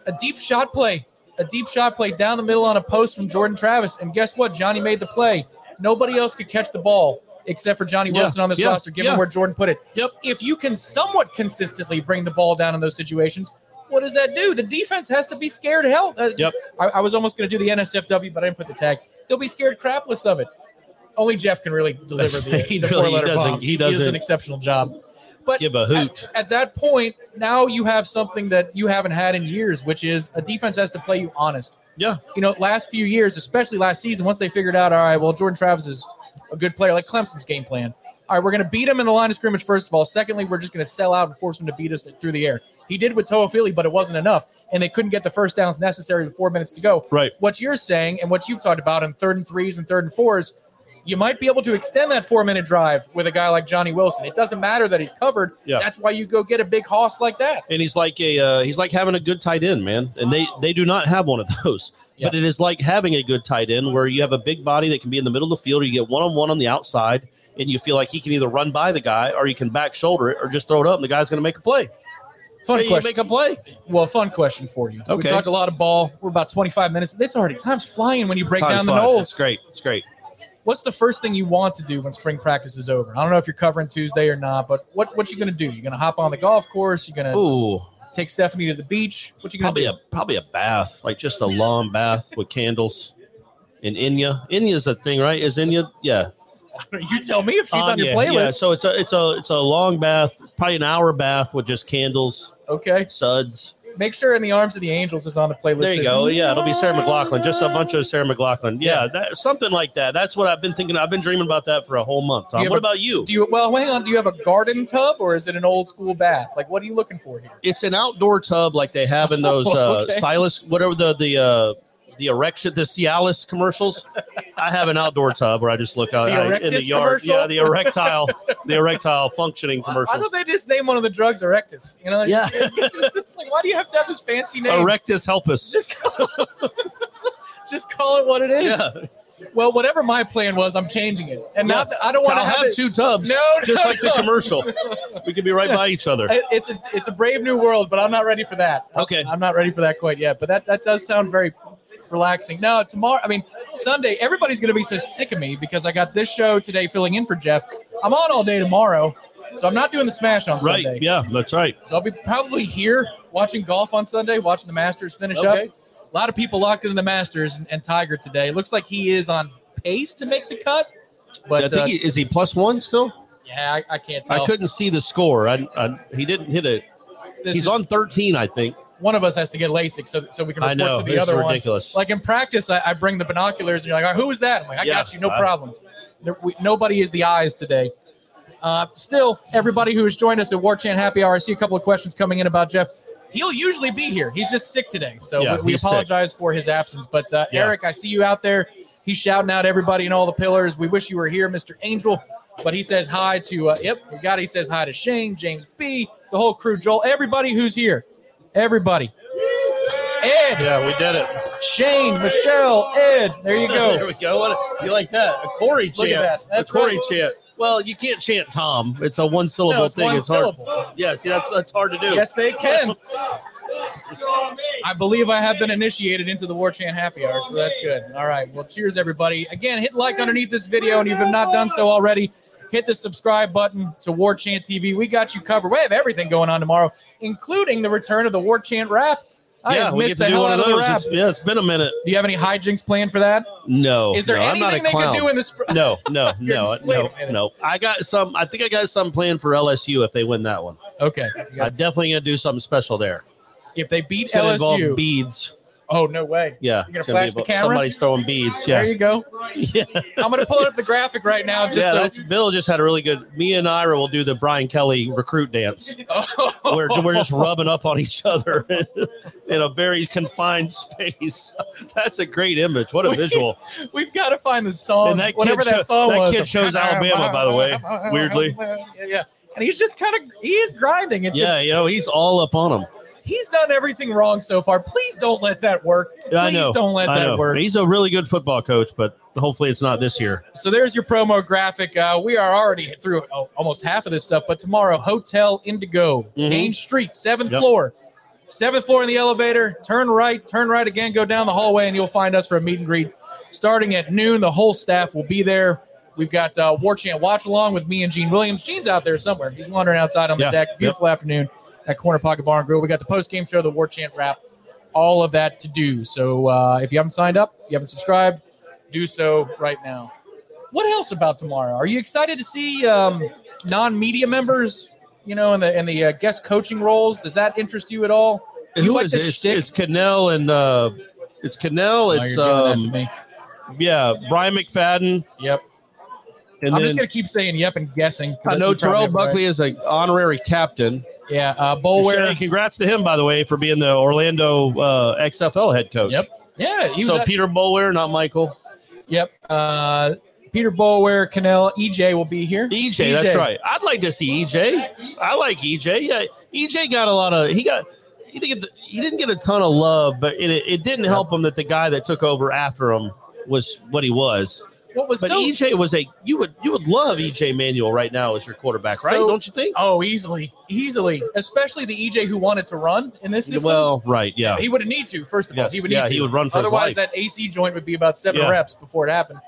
a deep shot play, a deep shot play down the middle on a post from Jordan Travis. And guess what? Johnny made the play. Nobody else could catch the ball except for Johnny Yeah, Wilson on this yeah, roster, given yeah. where Jordan put it. Yep. If you can somewhat consistently bring the ball down in those situations, what does that do? The defense has to be scared hell. Uh, Yep. I, I was almost going to do the NSFW, but I didn't put the tag. They'll be scared crapless of it. Only Jeff can really deliver <laughs> the, He the really four-letter doesn't- bombs. he does doesn't an exceptional job. But Give a hoot. At, at that point, now you have something that you haven't had in years, which is a defense has to play you honest. Yeah. You know, last few years, especially last season, once they figured out, all right, well, Jordan Travis is a good player, like Clemson's game plan. All right, we're going to beat him in the line of scrimmage, first of all. Secondly, we're just going to sell out and force him to beat us through the air. He did with Toa Philly, but it wasn't enough, and they couldn't get the first downs necessary with four minutes to go. Right. What you're saying and what you've talked about in third and threes and third and fours, you might be able to extend that four minute drive with a guy like Johnny Wilson. It doesn't matter that he's covered. Yeah. That's why you go get a big hoss like that. and he's like a uh, he's like having a good tight end, man. And they they do not have one of <laughs> those. Yeah. But it is like having a good tight end where you have a big body that can be in the middle of the field, or you get one on one on the outside, and you feel like he can either run by the guy or you can back shoulder it or just throw it up, and the guy's going to make a play. Fun Hey, you question. make a play. well, fun question for you. We talked a lot of ball. We're about 25 minutes. It's already time's flying when you break Time's down the knolls. It's great. It's great. What's the first thing you want to do when spring practice is over? I don't know if you're covering Tuesday or not, but what what you gonna do? You're gonna hop on the golf course. You're gonna Ooh, take Stephanie to the beach. What you gonna probably do? a probably a bath, like just a long bath with candles. In Enya, Enya's a thing, right? Is Enya? Yeah, <laughs> you tell me if she's on your playlist. Yeah, so it's a it's a it's a long bath, probably an hour bath with just candles, okay. suds. Make sure "In the Arms of the Angels" is on the playlist. There you go. Yeah, it'll be Sarah McLachlan. Just a bunch of Sarah McLachlan. Yeah, Yeah. that, something like that. That's what I've been thinking. I've been dreaming about that for a whole month. Tom. What a- about you? Do you well? Hang on. Do you have a garden tub or is it an old school bath? Like, what are you looking for here? It's an outdoor tub like they have in those <laughs> uh, Okay. Cialis, whatever the the uh, the erection, the Cialis commercials. I have an outdoor tub where I just look out I- in the yard. commercial? Yeah, the erectile, the erectile functioning I commercials. thought they just name one of the drugs Erectus. You know? Yeah. <laughs> it's like, why do you have to have this fancy name? Erectus help us. Just call, <laughs> just call it what it is. Yeah, Well, whatever my plan was, I'm changing it. And Yeah. not I don't want to have, have two tubs. No, just no, like the commercial. We could be right by each other. It's a it's a brave new world, but I'm not ready for that. Okay. I'm not ready for that quite yet. But that that does sound very relaxing. No, tomorrow. I mean, Sunday. Everybody's gonna be so sick of me because I got this show today filling in for Jeff. I'm on all day tomorrow, so I'm not doing the smash on Right. Sunday. Yeah, that's right. So I'll be probably here watching golf on Sunday, watching the Masters finish Okay. up. A lot of people locked into the Masters and, and Tiger today. Looks like he is on pace to make the cut. But I think uh, he, is he plus one still? yeah, I, I can't tell. I couldn't see the score. I, I he didn't hit it. This He's is- on 13, I think. One of us has to get LASIK so, so we can I report know. to the other is one. Like in practice, I, I bring the binoculars and you're like, "All right, who is that? I'm like, I Yeah. got you, no Uh, problem. No- we- nobody is the eyes today. Uh, still, everybody who has joined us at War Chant Happy Hour, I see a couple of questions coming in about Jeff. He'll usually be here. He's just sick today. So Yeah, we, we he's sick. apologize for his absence. But uh, Yeah. Eric, I see you out there. He's shouting out everybody and all the pillars. We wish you were here, Mr. Angel. But he says hi to, uh, yep, we got it. He says hi to Shane, James B., the whole crew, Joel, everybody who's here. Everybody. Ed, Yeah, we did it. Shane, Michelle, Ed. There you go. <laughs> There we go. What, you like that? A Corey chant. Look at that. That's a Corey right. chant. Well, you can't chant Tom. It's a one syllable No, it's thing. one it's hard. syllable. Yeah, see, that's that's hard to do. Yes, they can. <laughs> I believe I have been initiated into the War Chant Happy Hour, so that's good. All right. Well, cheers, everybody. Again, hit like underneath this video, and if you've not done so already, hit the subscribe button to War Chant TV. We got you covered. We have everything going on tomorrow, including the return of the War Chant rap. I yeah, we missed get to do one of those. It's, yeah, it's been a minute. Do you have any hijinks planned for that? No. Is there no, I'm not anything they could do in the spring? No, no, <laughs> no, no, no. I got some. I think I got some planned for LSU if they win that one. Okay. I'm definitely gonna do something special there. If they beat It's LSU, involve beads. Oh no way! Yeah, You're gonna flash the camera? Somebody's throwing beads. Yeah, there you go. <laughs> yeah. I'm gonna pull up the graphic right now. Just yeah, so that's Bill just had a really good. Me and Ira will do the Brian Kelly recruit dance. Oh. We're, we're just rubbing up on each other <laughs> in a very confined space. <laughs> That's a great image. What a visual! We've got to find the song. And that whatever that cho- song that was. kid chose Alabama, by the way, weirdly. Yeah, yeah. And he's just kind of he is grinding. It's, Yeah, it's you know he's all up on him. He's done everything wrong so far. Please don't let that work. Please I know. don't let I that know. work. He's a really good football coach, but hopefully it's not this year. So there's your promo graphic. Uh, we are already through oh, almost half of this stuff, but tomorrow, Hotel Indigo. Main Street, seventh Yep. floor. Seventh floor in the elevator. Turn right, turn right again, go down the hallway, and you'll find us for a meet and greet starting at noon. The whole staff will be there. We've got uh, War Chant watch along with me and Gene Williams. Gene's out there somewhere. He's wandering outside on the Yeah. deck. Beautiful afternoon at Corner Pocket Bar and Grill. We got the post game show, the War Chant wrap, all of that to do. So uh, if you haven't signed up, if you haven't subscribed, do so right now. What else about tomorrow? Are you excited to see um, non-media members? You know, in the in the uh, guest coaching roles. Does that interest you at all? You Who like is it? It's, it's Cannell and uh, it's Cannell. Oh, It's you're giving that to um, me. yeah, Bryant McFadden. Yep. And I'm then just gonna keep saying yep and guessing. I know Terrell it right. Buckley is an honorary captain. Yeah, uh. Hey, congrats to him, by the way, for being the Orlando uh, XFL head coach. Yep. Yeah, he was So at- Peter Boulware, not Michael. Yep. Uh, Peter Boulware, Cannell, EJ will be here. EJ, that's right. I'd like to see EJ. I like EJ. Yeah, EJ got a lot of. He got. He didn't get. The, he didn't get a ton of love, but it, it didn't help him that the guy that took over after him was what he was. What was But so? EJ was a. You would you would love EJ Manuel right now as your quarterback, right? So- Don't you think? oh, easily, easily. Especially the EJ who wanted to run in this system. Well, right, yeah. he would have need to. First of all, he would yeah, need to. he would run for Otherwise, that AC joint would be about seven Yeah. reps before it happened.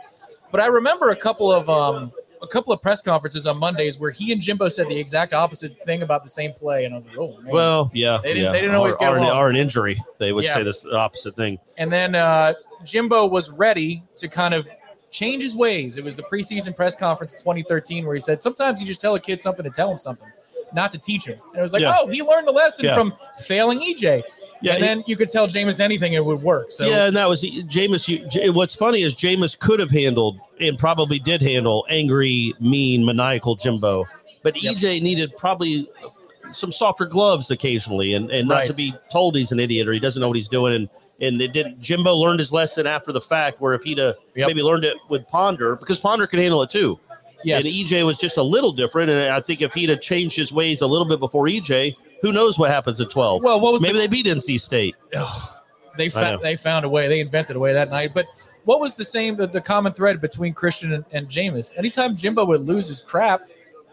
But I remember a couple of um, a couple of press conferences on Mondays where he and Jimbo said the exact opposite thing about the same play, and I was like, oh, man. Well, yeah, They didn't- yeah. they didn't always or, get or, an, along. or an injury. They would Yeah. say this opposite thing. And then uh, Jimbo was ready to kind of change his ways. It was the preseason press conference in 2013 where he said, sometimes you just tell a kid something to tell him something, not to teach him. And it was like, Yeah. oh, he learned the lesson Yeah. from failing EJ. Yeah, and he- then you could tell Jameis anything, it would work. So yeah, and that was Jameis. You, what's funny is Jameis could have handled and probably did handle angry, mean, maniacal Jimbo, but Yep. EJ needed probably some softer gloves occasionally, and, and not Right. to be told he's an idiot or he doesn't know what he's doing. And and it did. Jimbo learned his lesson after the fact, where if he'd have Yep. maybe learned it with Ponder, because Ponder could handle it too. yes. And EJ was just a little different, and I think if he'd have changed his ways a little bit before EJ, who knows what happens at twelve? well, what was maybe the, they beat NC State. they I found they found a way. They invented a way that night. But what was the same the, the common thread between Christian and, and Jameis? Anytime Jimbo would lose his crap,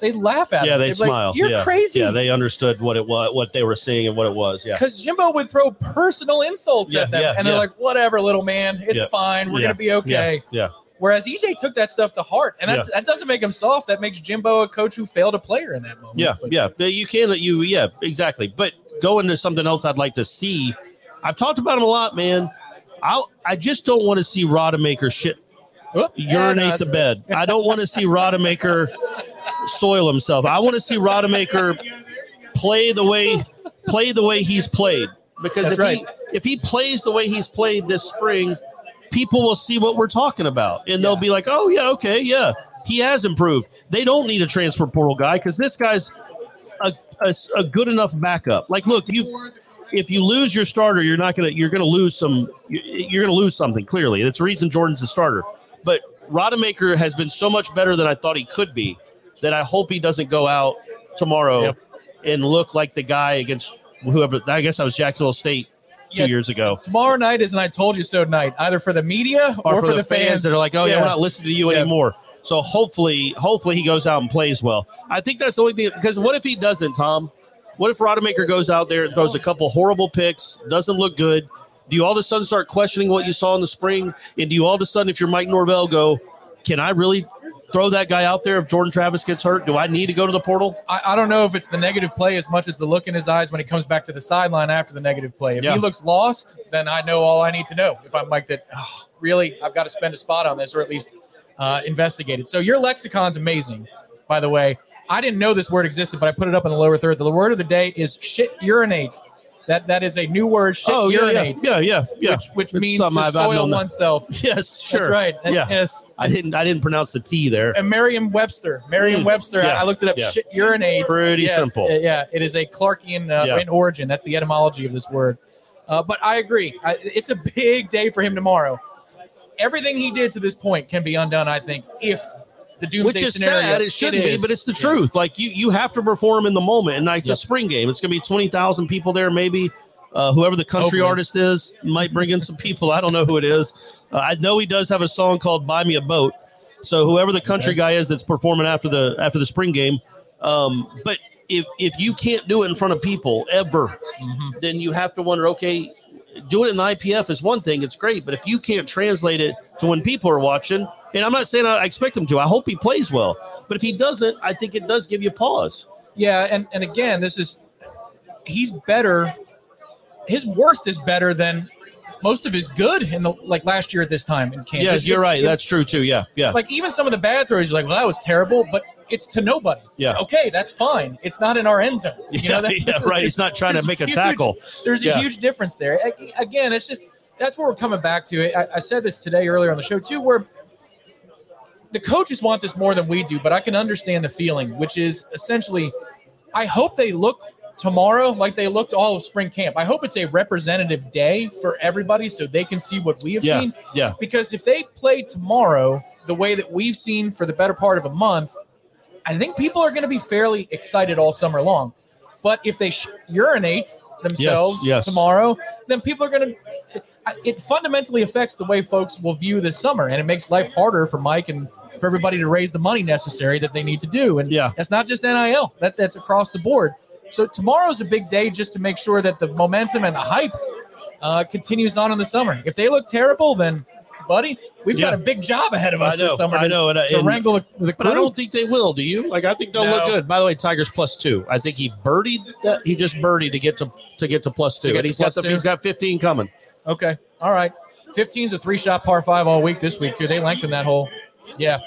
they'd laugh at Yeah, him. they They'd be like, smile. You're yeah. crazy. Yeah, they understood what it was, what they were seeing, and what it was. Yeah, because Jimbo would throw personal insults Yeah, at them, yeah, and they're like, "Whatever, little man, it's fine. We're gonna be okay." yeah. Whereas EJ took that stuff to heart, and that, Yeah. that doesn't make him soft. That makes Jimbo a coach who failed a player in that moment. Yeah, But- yeah, But you can let you yeah exactly. But going into something else. I'd like to see. I've talked about him a lot, man. I I just don't want to see Rodemaker shit Oop, yeah, no, urinate the right. bed. I don't want to see Rodemaker <laughs> soil himself. I want to see Rodemaker play the way play the way he's played because That's if right. he if he plays the way he's played this spring, people will see what we're talking about and they'll be like, "Oh yeah, okay, yeah, he has improved." They don't need a transfer portal guy because this guy's a, a a good enough backup. Like, look, you if you lose your starter, you're not gonna you're gonna lose some you- you're gonna lose something clearly. That's the reason Jordan's the starter. But Rodemaker has been so much better than I thought he could be that I hope he doesn't go out tomorrow Yep. and look like the guy against whoever. I guess I was Jacksonville State two Yeah. years ago. Tomorrow night is an "I told you so" night, either for the media or, Or, for, the fans, that are like, "Oh yeah, we're not listening to you Yeah. anymore." So hopefully, hopefully he goes out and plays well. I think that's the only thing. Because what if he doesn't, Tom? What if Rodemaker goes out there and throws a couple horrible picks, doesn't look good? Do you all of a sudden start questioning what you saw in the spring? And do you all of a sudden, if you're Mike Norvell, go, "Can I really throw that guy out there if Jordan Travis gets hurt? Do I need to go to the portal?" I, I don't know if it's the negative play as much as the look in his eyes when he comes back to the sideline after the negative play. If Yeah. he looks lost, then I know all I need to know. If I'm like that oh, really I've got to spend a spot on this or at least uh, investigate it. So your lexicon's amazing, by the way. I didn't know this word existed, but I put it up in the lower third. The word of the day is shit urinate. That that is a new word. Shit oh yeah, yeah, urinate, yeah, yeah, yeah. which which means to I've- I've soil that. oneself. <laughs> Yes, sure. That's right. And- Yeah, Yes. I didn't. I didn't pronounce the T there. And Merriam-Webster. Merriam-Webster. Mm, yeah, I looked it up. yeah. Shit, urinate. Pretty Yes, simple. uh, Yeah, it is a Clarkian uh, in origin. That's the etymology of this word. Uh, but I agree. I, it's a big day for him tomorrow. Everything he did to this point can be undone. I think if the doomsday which is scenario. sad. It shouldn't be, but it's the Yeah. truth. Like you, you have to perform in the moment, and it's Yep. a spring game. It's going to be twenty thousand people there, maybe. Uh, whoever the country Hopefully. artist is might bring in some people. I don't know who it is. Uh, I know he does have a song called "Buy Me a Boat." So whoever the country Okay. guy is that's performing after the after the spring game, um, but if if you can't do it in front of people ever, Mm-hmm. then you have to wonder. Okay, doing it in the IPF is one thing; it's great, but if you can't translate it to when people are watching, and I'm not saying I expect him to, I hope he plays well, but if he doesn't, I think it does give you pause. Yeah, and and again, this is he's better. His worst is better than most of his good in the like last year at this time in Kansas. Yes, you're right. It- That's true too. Yeah, yeah. like even some of the bad throws, you're like, well, that was terrible, but it's to nobody. Yeah. Okay, that's fine. It's not in our end zone. You Yeah, know, that, <laughs> yeah, right. He's not trying to make a huge- tackle. There's a Yeah. huge difference there. Again, it's just that's where we're coming back to. I, I said this today earlier on the show too, where the coaches want this more than we do, but I can understand the feeling, which is essentially, I hope they look tomorrow like they looked all of spring camp. I hope it's a representative day for everybody so they can see what we have Yeah, seen. yeah. Because if they play tomorrow the way that we've seen for the better part of a month, I think people are going to be fairly excited all summer long. But if they sh- urinate themselves yes. tomorrow, then people are going to. It fundamentally affects the way folks will view this summer, and it makes life harder for Mike and for everybody to raise the money necessary that they need to do. And Yeah. that's not just NIL; that that's across the board. So tomorrow's a big day just to make sure that the momentum and the hype uh, continues on in the summer. If they look terrible, then, buddy, we've got a big job ahead of us know, this summer I know, and I- to and- wrangle the, the But I don't think they will. Do you? Like I think they'll look good. By the way, Tigers plus two. I think he birdied that. He just birdied to get to to get to plus two. get and to he's plus got the, two? he's got 15 coming. Okay. All right. 15's a three shot par five all week this week, too. They lengthened that hole. Yeah.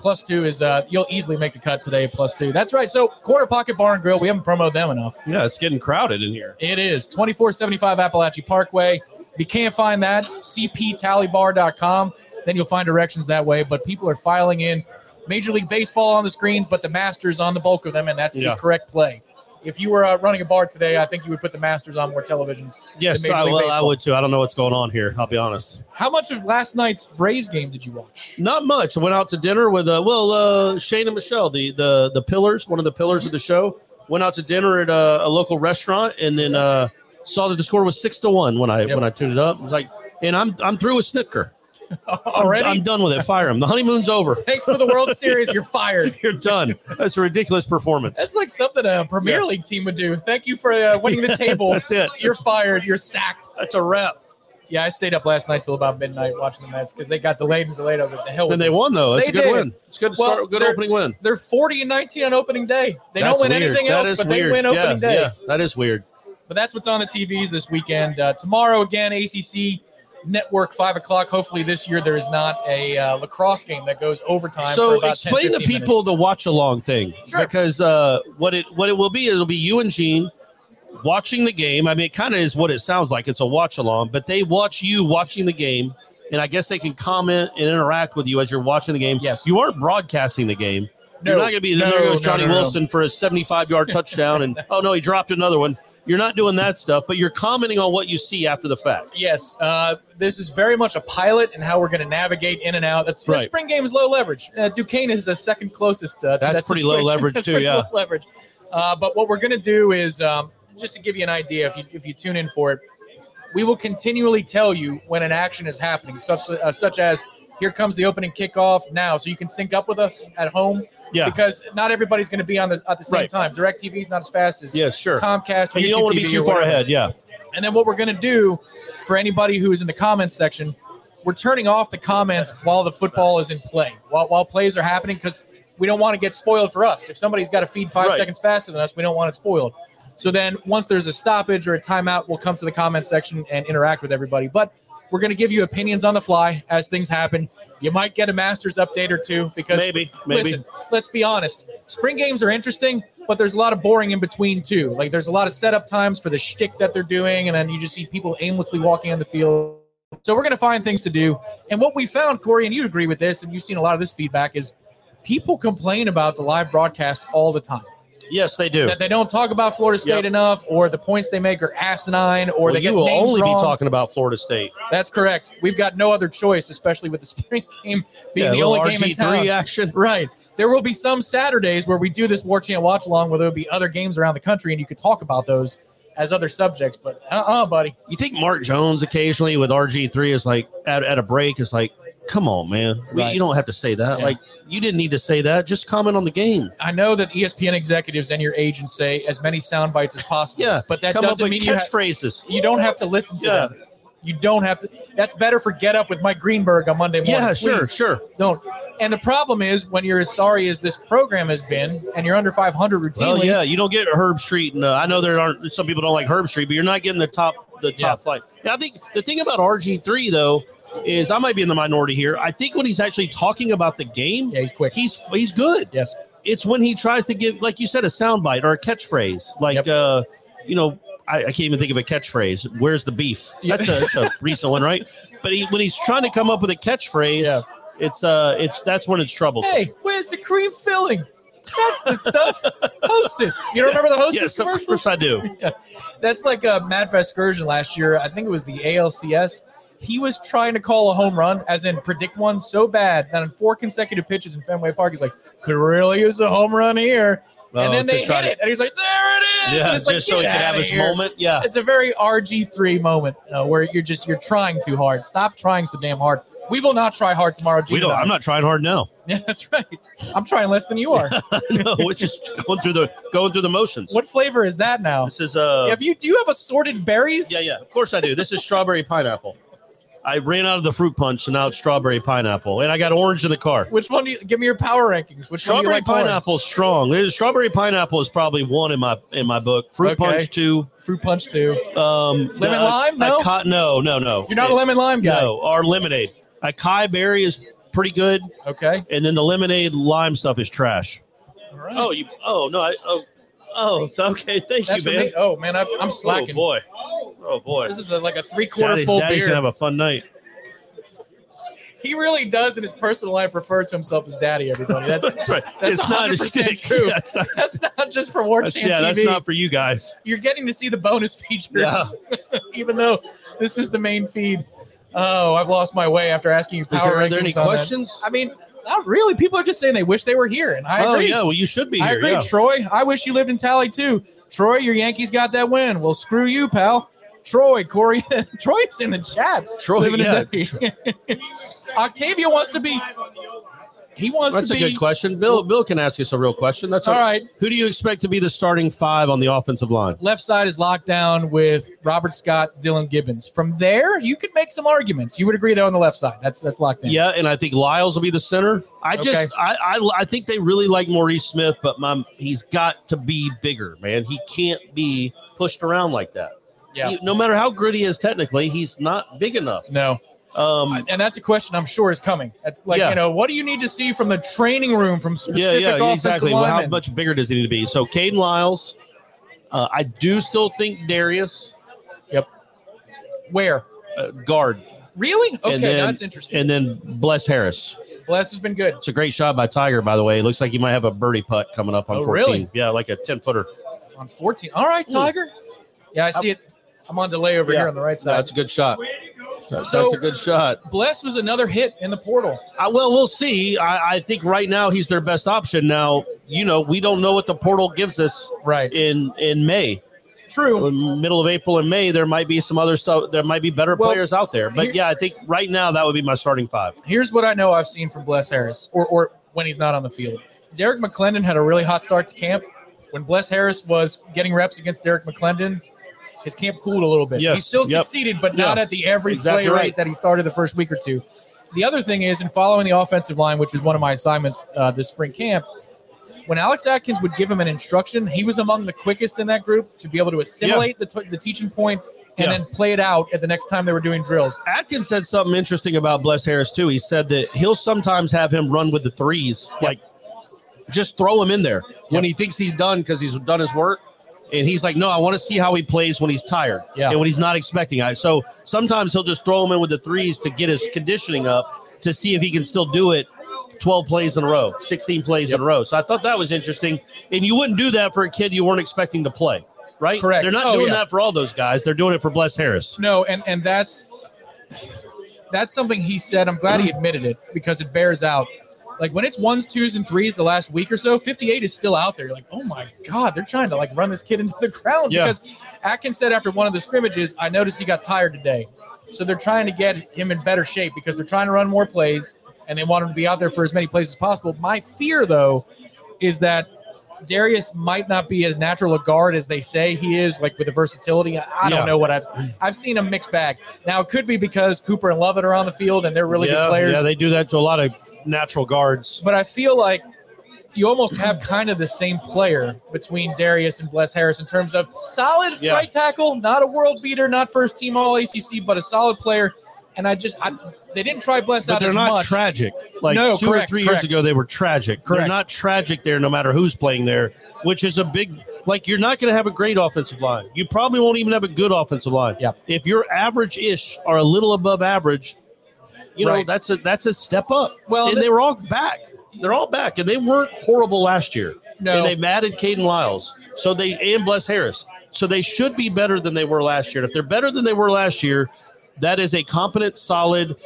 Plus two is, uh, you'll easily make the cut today, plus two. That's right. So, Corner Pocket Bar and Grill, we haven't promoted them enough. Yeah, it's getting crowded in here. It is 2475 Apalachee Parkway. If you can't find that, cptallybar.com. Then you'll find directions that way. But people are filing in Major League Baseball on the screens, but the Masters on the bulk of them, and that's Yeah. the correct play. If you were uh, running a bar today, I think you would put the Masters on more televisions. Yes, I, well, I would too. I don't know what's going on here. I'll be honest. How much of last night's Braves game did you watch? Not much. I went out to dinner with uh, well, uh, Shane and Michelle, the the the pillars, one of the pillars of the show. Went out to dinner at a, a local restaurant, and then uh, saw that the score was six to one when I Yep. when I tuned it up. It was like, and I'm I'm through with Snitker. <laughs> Already? I'm done with it. Fire him. The honeymoon's over. <laughs> Thanks for the World Series. You're fired. <laughs> You're done. That's a ridiculous performance. That's like something a Premier Yeah. League team would do. Thank you for uh, winning the table. That's it. You're fired. You're sacked. That's a wrap. Yeah, I stayed up last night till about midnight watching the Mets because they got delayed and delayed. I was like, the hell And they this. won though. That's They a good did. win. It's good. To Well, start, good opening win. They're 40 and 19 on opening day. They That's don't win weird. anything That else, but weird. they win opening yeah, day. Yeah, that is weird. But that's what's on the TVs this weekend. Uh, tomorrow, again, ACC Network, 5 o'clock. Hopefully, this year there is not a uh, lacrosse game that goes overtime. for So about 10, explain to people minutes. the watch along thing Sure. because uh, what it what it will be it'll be you and Gene watching the game. I mean, it kind of is what it sounds like. It's a watch along, but they watch you watching the game, and I guess they can comment and interact with you as you're watching the game. Yes. you aren't broadcasting the game. No, you're not going to be no, there goes no, Johnny no, no. Wilson for a 75 yard <laughs> touchdown, and oh no, he dropped another one. You're not doing that stuff, but you're commenting on what you see after the fact. Yes, uh, this is very much a pilot and how we're going to navigate in and out. That's Right. spring game is low leverage. Uh, Duquesne is the second closest. Uh, to That's that pretty low leverage <laughs> That's too, yeah. low leverage. Uh, but what we're going to do is um, just to give you an idea. If you if you tune in for it, we will continually tell you when an action is happening, such uh, such as here comes the opening kickoff now, so you can sync up with us at home. Yeah. Because not everybody's going to be on the at the same Right. time. Direct TV is not as fast as Yeah, sure. Comcast or And you YouTube don't want to be too far ahead. Yeah. And then what we're going to do for anybody who is in the comments section, we're turning off the comments while the football is in play, while, while plays are happening, because we don't want to get spoiled for us. If somebody's got to feed five Right. seconds faster than us, we don't want it spoiled. So then once there's a stoppage or a timeout, we'll come to the comments section and interact with everybody. But we're going to give you opinions on the fly as things happen. You might get a Masters update or two because Maybe, maybe. listen, let's be honest. Spring games are interesting, but there's a lot of boring in between too. Like there's a lot of setup times for the shtick that they're doing, and then you just see people aimlessly walking on the field. So we're going to find things to do. And what we found, Corey, and you agree with this, and you've seen a lot of this feedback, is people complain about the live broadcast all the time. Yes, they do. that they don't talk about Florida State Yep. enough, or the points they make are asinine, or Well, they get will names only wrong. be talking about Florida State. That's correct. We've got no other choice, especially with the <laughs> spring game being Yeah, the only game in town. action. <laughs> Right. There will be some Saturdays where we do this War Chant watch along, where there will be other games around the country, and you could talk about those as other subjects. But uh, uh buddy, You think Mark Jones occasionally with RG3 is like at, at a break is like, come on, man. We, Right. you don't have to say that. Yeah. Like, you didn't need to say that. Just comment on the game. I know that ESPN executives and your agents say as many sound bites as possible. Yeah. but that Come doesn't mean you, ha- catchphrases. you don't have to listen to Yeah. them. You don't have to. That's better for Get Up with Mike Greenberg on Monday morning. yeah, sure, please. sure. Don't. And the problem is when you're as sorry as this program has been, and you're under 500 routinely. Well, yeah, you don't get Herb Street, and uh, I know there aren't some people don't like Herbstreit, but you're not getting the top the top Yeah. flight. Now, I think the thing about RG three though is I might be in the minority here. I think when he's actually talking about the game, Yeah, he's quick. he's he's good. Yes. It's when he tries to give, like you said, a soundbite or a catchphrase, like Yep. uh, you know. I, I can't even think of a catchphrase. Where's the beef? Yeah. That's, a, that's a <laughs> recent one, right? But he, when he's trying to come up with a catchphrase, Yeah. it's uh, it's that's when it's trouble. Hey, where's the cream filling? That's the stuff. Hostess. You remember the Hostess yes, of commercial? course I do. <laughs> That's like a Matt Vasgersian last year. I think it was the ALCS. He was trying to call a home run, as in predict one, so bad that in four consecutive pitches in Fenway Park, he's like, could really use a home run here. Oh, and then they hit it, and he's like, there it is. Yeah, and it's like, just so he "Get can have his here." moment. Yeah. It's a very RG3 moment uh, where you're just you're trying too hard. Stop trying so damn hard. We will not try hard tomorrow. We don't. I'm not trying hard now. <laughs> Yeah, that's right. I'm trying less than you <laughs> are. no, we're just going through the going through the motions. what flavor is that now? This is uh. Have you do you have assorted berries? Yeah, yeah. Of course I do. This is strawberry pineapple. I ran out of the fruit punch, so now it's strawberry pineapple, and I got orange in the car. Which one do you give me your power rankings? Which one do you Strawberry like pineapple is strong. Strawberry pineapple is probably one in my in my book. Fruit Okay. punch two. Fruit punch two. Um, Lemon no, lime? No? no, no, no. You're not a lemon lime guy. No, our lemonade. Acai berry is pretty good, Okay. and then the lemonade lime stuff is trash. Right. Oh, you. Oh no. I, oh, oh. <laughs> Okay. Thank That's you, man. Oh man, I, I'm slacking. Oh boy. Oh boy. This is a, like a three quarter Daddy, full Daddy's beer. gonna have a fun night. <laughs> he really does in his personal life refer to himself as daddy. Everybody. That's <laughs> That's right. That's it's not a 100% stick. true. <laughs> Yeah, it's not, that's not just for War that's, Chant yeah, TV. that's not for you guys. You're getting to see the bonus features, Yeah. even though this is the main feed. Oh, I've lost my way after asking you. Is Power there, are there any rankings on that. questions? I mean, not really. People are just saying they wish they were here, and I oh agree. yeah, well you should be I here. agree, Yeah. Troy. I wish you lived in Tally too. Troy, your Yankees got that win. Well, screw you, pal. Troy, Corey, <laughs> Troy's in the chat. Troy, living yeah. <laughs> Octavia wants to be. He wants That's to be. That's a good question. Bill Bill can ask us a real question. That's All a- right. Who do you expect to be the starting five on the offensive line? Left side is locked down with Robert Scott, Dillan Gibbons. From there, you could make some arguments. You would agree though on the left side. That's that's locked in. Yeah, and I think Lyles will be the center. I Okay. just I, I I think they really like Maurice Smith, but my, he's got to be bigger, man. He can't be pushed around like that. Yeah. He- no matter how good he is technically, he's not big enough. No. Um, And that's a question I'm sure is coming. That's like, Yeah. you know, what do you need to see from the training room from yeah, specific yeah, offensive exactly. Well, how much bigger does he need to be? So Kayden Lyles, uh, I do still think Darius Yep. Where? uh, guard, Really? Okay, then that's interesting. and then Bless Harris. Bless has been good. It's a great shot by Tiger, by the way. It looks like he might have a birdie putt coming up on Oh, 14. really? Yeah, like a 10 footer. on 14. All right, Tiger. Yeah, I see it. I'm on delay over Yeah. here on the right side. That's a good shot. That's, So- that's a good shot. Bless was another hit in the portal. Uh, well, we'll see. I, I think right now he's their best option. Now, you know, we don't know what the portal gives us Right. in in May, True. In middle of April and May. There might be some other stuff. There might be better Well, players out there. But here- yeah, I think right now that would be my starting five. Here's what I know I've seen from Bless Harris, or, or when he's not on the field. Derrick McLendon had a really hot start to camp. When Bless Harris was getting reps against Derrick McLendon, his camp cooled a little bit. Yes. He still Yep. succeeded, but Yeah. not at the every Exactly play rate right. that he started the first week or two. The other thing is, in following the offensive line, which is one of my assignments uh, this spring camp, when Alex Atkins would give him an instruction, he was among the quickest in that group to be able to assimilate the, t- the teaching point and Yeah. then play it out at the next time they were doing drills. Atkins said something interesting about Bless Harris too. He said that he'll sometimes have him run with the threes, like just throw him in there when he thinks he's done because he's done his work. And he's like, no, I want to see how he plays when he's tired Yeah. and when he's not expecting. I so sometimes he'll just throw him in with the threes to get his conditioning up to see if he can still do it 12 plays in a row, 16 plays in a row. So I thought that was interesting. And you wouldn't do that for a kid you weren't expecting to play, right? Correct. They're not Oh, doing yeah. that for all those guys. They're doing it for Bless Harris. No, and and that's that's something he said. I'm glad he admitted it because it bears out. Like when it's ones, twos, and threes the last week or so, 58 is still out there. You're like, oh my god, they're trying to like run this kid into the ground Yeah. because Atkins said after one of the scrimmages, I noticed he got tired today. So they're trying to get him in better shape because they're trying to run more plays and they want him to be out there for as many plays as possible. My fear though is that Darius might not be as natural a guard as they say he is, like with the versatility. I I Yeah. don't know what I've I've seen a mixed bag. Now it could be because Cooper and Lovett are on the field and they're really yeah, good players. Yeah, they do that to a lot of natural guards. but I feel like you almost have kind of the same player between Darius and Bless Harris in terms of solid Yeah. right tackle, not a world beater, not first team all ACC, but a solid player. And I just I, they didn't try Bless But out they're not much. tragic. Like No, two correct, or three correct. years ago, they were tragic. They're not tragic there, no matter who's playing there, which is a big. Like you're not going to have a great offensive line. You probably won't even have a good offensive line. Yep. If you're average-ish or a little above average, you know Right. that's a that's a step up. Well, and the- they were all back. They're all back, and they weren't horrible last year. No. and they've added Kayden Lyles, so they and Bless Harris, so they should be better than they were last year. And if they're better than they were last year, that is a competent, solid,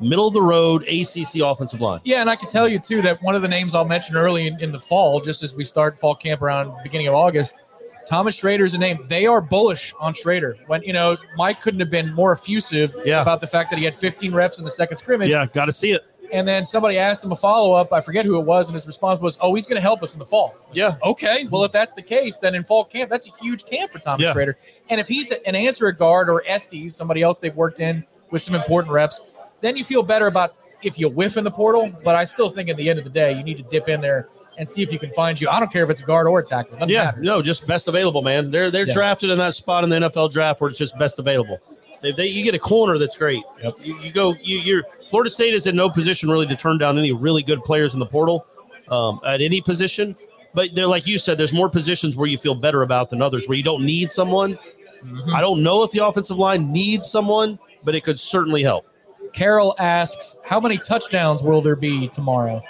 middle of the road ACC offensive line. Yeah, and I can tell you too that one of the names I'll mention early in, in the fall, just as we start fall camp around the beginning of August, Thomas Shrader is a name. They are bullish on Shrader. When you know Mike couldn't have been more effusive Yeah. about the fact that he had 15 reps in the second scrimmage. Yeah, got to see it. And then somebody asked him a follow up. I forget who it was, and his response was, "Oh, he's going to help us in the fall." Yeah, Okay, well, if that's the case, then in fall camp, that's a huge camp for Thomas Yeah. Shrader. And if he's an answer guard or Estes, somebody else they've worked in with some important reps, then you feel better about if you whiff in the portal. But I still think at the end of the day, you need to dip in there and see if you can find you. I don't care if it's a guard or a tackle. Yeah. matter. No, just best available, man. They're they're Yeah. drafted in that spot in the NFL draft where it's just best available. They, they, you get a corner that's great. Yep. You, you go. You, you're Florida State is in no position really to turn down any really good players in the portal um, at any position. But they're like you said. There's more positions where you feel better about than others where you don't need someone. Mm-hmm. I don't know if the offensive line needs someone, but it could certainly help. Carol asks, "How many touchdowns will there be tomorrow?"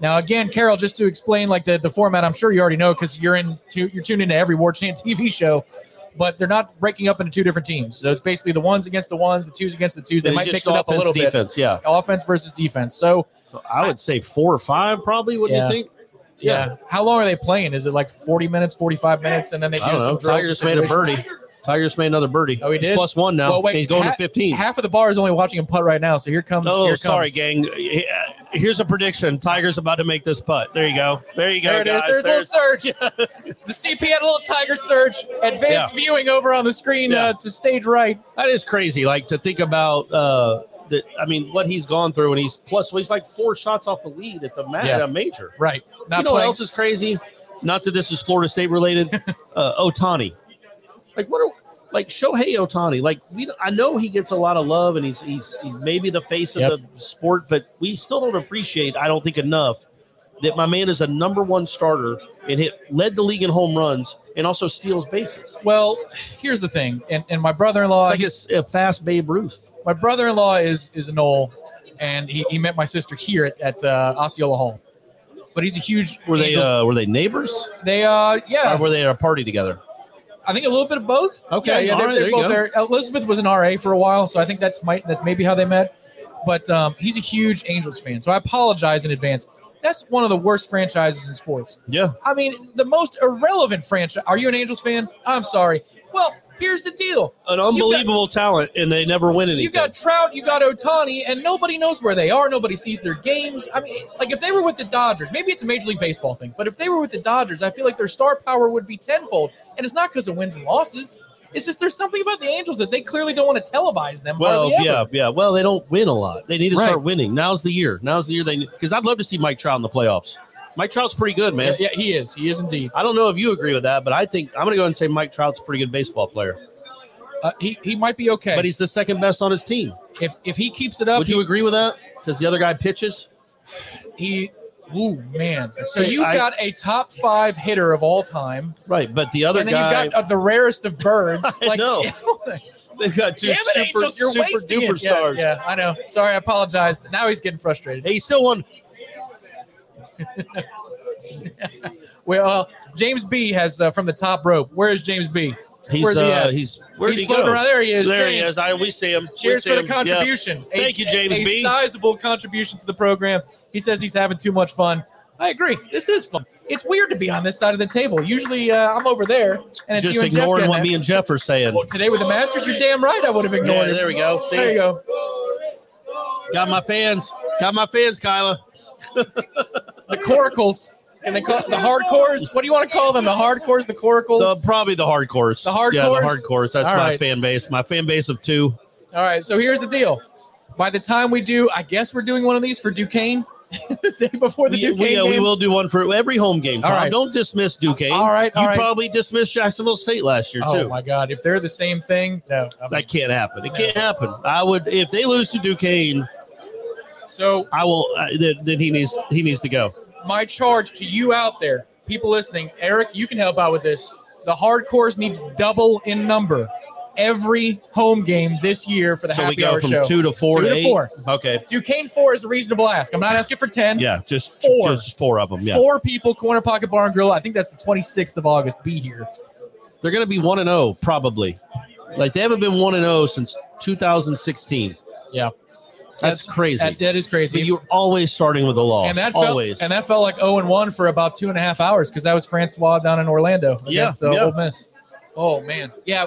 Now, again, Carol, just to explain like the, the format, I'm sure you already know because you're in tu- you're tuned into every War Chant TV show, but they're not breaking up into two different teams. So it's basically the ones against the ones, the twos against the twos. They It's might mix it up a little defense, Yeah, offense versus defense. So I would say four or five probably. Wouldn't Yeah. you think? yeah. how long are they playing? Is it like 40 minutes, 45 minutes, and then they do I some know. just made a birdie. Tiger just made another birdie. Oh, he He's did? plus one now. Well, wait, He's going ha- to 15. Half of the bar is only watching him putt right now. So here comes. Oh, here sorry, gang. Here's a prediction. Tiger's about to make this putt. There you go. There you go, There it is. guys. There's, a little surge. <laughs> the CP had a little tiger surge. Advanced Yeah. viewing over on the screen Yeah. uh, to stage right. that is crazy. Like to think about. Uh, the, I mean, what he's gone through, and he's plus. Well, he's like four shots off the lead at the ma- Yeah. at major. Right. Not you know what else is crazy? Not that this is Florida State related. <laughs> uh, Ohtani, like what? Are, like Shohei Ohtani, like we. I know he gets a lot of love, and he's he's he's maybe the face of Yep. the sport, but we still don't appreciate. I don't think enough that my man is a number one starter and hit led the league in home runs and also steals bases. Well, here's the thing, and, and my brother-in-law, It's like he's- a fast Babe Ruth. my brother-in-law is is a Nole, and he, he met my sister here at, at uh, Osceola Hall. But he's a huge. Were they uh, were they neighbors? they uh yeah. Or were they at a party together? I think a little bit of both. Okay, yeah, yeah they're, right, they're there both there. Elizabeth was an RA for a while, so I think that's might that's maybe how they met. But um, he's a huge Angels fan, so I apologize in advance. That's one of the worst franchises in sports. Yeah. I mean, the most irrelevant franchise. Are you an Angels fan? I'm sorry. Well, here's the deal. An You got- unbelievable talent, and they never win anything. You got Trout, you got Ohtani, and nobody knows where they are. Nobody sees their games. I mean, like if they were with the Dodgers, maybe it's a Major League Baseball thing, but if they were with the Dodgers, I feel like their star power would be tenfold. And it's not because of wins and losses. It's just there's something about the Angels that they clearly don't want to televise them. Well, hardly yeah, yeah. Well, they don't win a lot. They need to Right. start winning. Now's the year. Now's the year they because I'd love to see Mike Trout in the playoffs. Mike Trout's pretty good, man. yeah, yeah, he is. He is indeed. I don't know if you agree with that, but I think I'm going to go ahead and say Mike Trout's a pretty good baseball player. Uh, he he might be okay, But he's the second best on his team. if if he keeps it up, Would you agree with that? Because the other guy pitches. he. oh man! So you've I- got a top five hitter of all time, Right, but the other and then guy, you've got uh, the rarest of birds. <laughs> I like, know. <laughs> they've got two Damn it, super, Angels, super duper it. Yeah, stars. Yeah, I know. Sorry, I apologize. Now he's getting frustrated. Hey, he still won. <laughs> Well, uh, James B has uh, from the top rope. Where is James B? He's Where's he uh, at? he's where'd He's he floating go? around. There he is. There he is. I we see him. Cheers see for the him. Yeah. contribution. A- Thank you, James a, B. sizable contribution to the program. He says he's having too much fun. I agree. This is fun. It's weird to be on this side of the table. Usually uh, I'm over there, and it's Just you and Jeff ignoring getting what me and Jeff are saying. Well, today with the Masters, you're damn right. I would have Yeah, ignored it. there we go. See, There you go. got my fans. Got my fans, Kyla. <laughs> The coracles. Can they call the hardcores? What do you want to call them? The hardcores, the coracles. The probably the hardcores. The hardcores. Yeah, the hardcores? That's All my right. fan base. My fan base of two. All right. So here's the deal. By the time we do, I guess we're doing one of these for Duquesne <laughs> the day before the We, Duquesne we, yeah, we will do one for every home game. All Tom, right. don't dismiss Duquesne. All right, all you right. probably dismissed Jacksonville State last year Oh too. Oh my God! If they're the same thing, no. I mean, That can't happen. It can't happen. I would if they lose to Duquesne. So I will. Uh, then, then he needs he needs to go. my charge to you out there, people listening, Eric, you can help out with this. The hardcores need to double in number every home game this year for the So happy we go hour from show. two to four Two to, to four. Okay. Duquesne four is a reasonable ask. I'm not asking for ten. Yeah. Just Four. Just four of them. Yeah. Four people, Corner Pocket Bar and Grill. I think that's the 26th of August. Be here. They're going to be one and zero probably. Like they haven't been one and zero since 2016. Yeah, That's, crazy. That, that is crazy. but you're always starting with a loss. and that felt, always. and that felt like 0 and 1 for about two and a half hours because that was Francois down in Orlando Yeah, the yeah. Ole Miss. Oh man, yeah,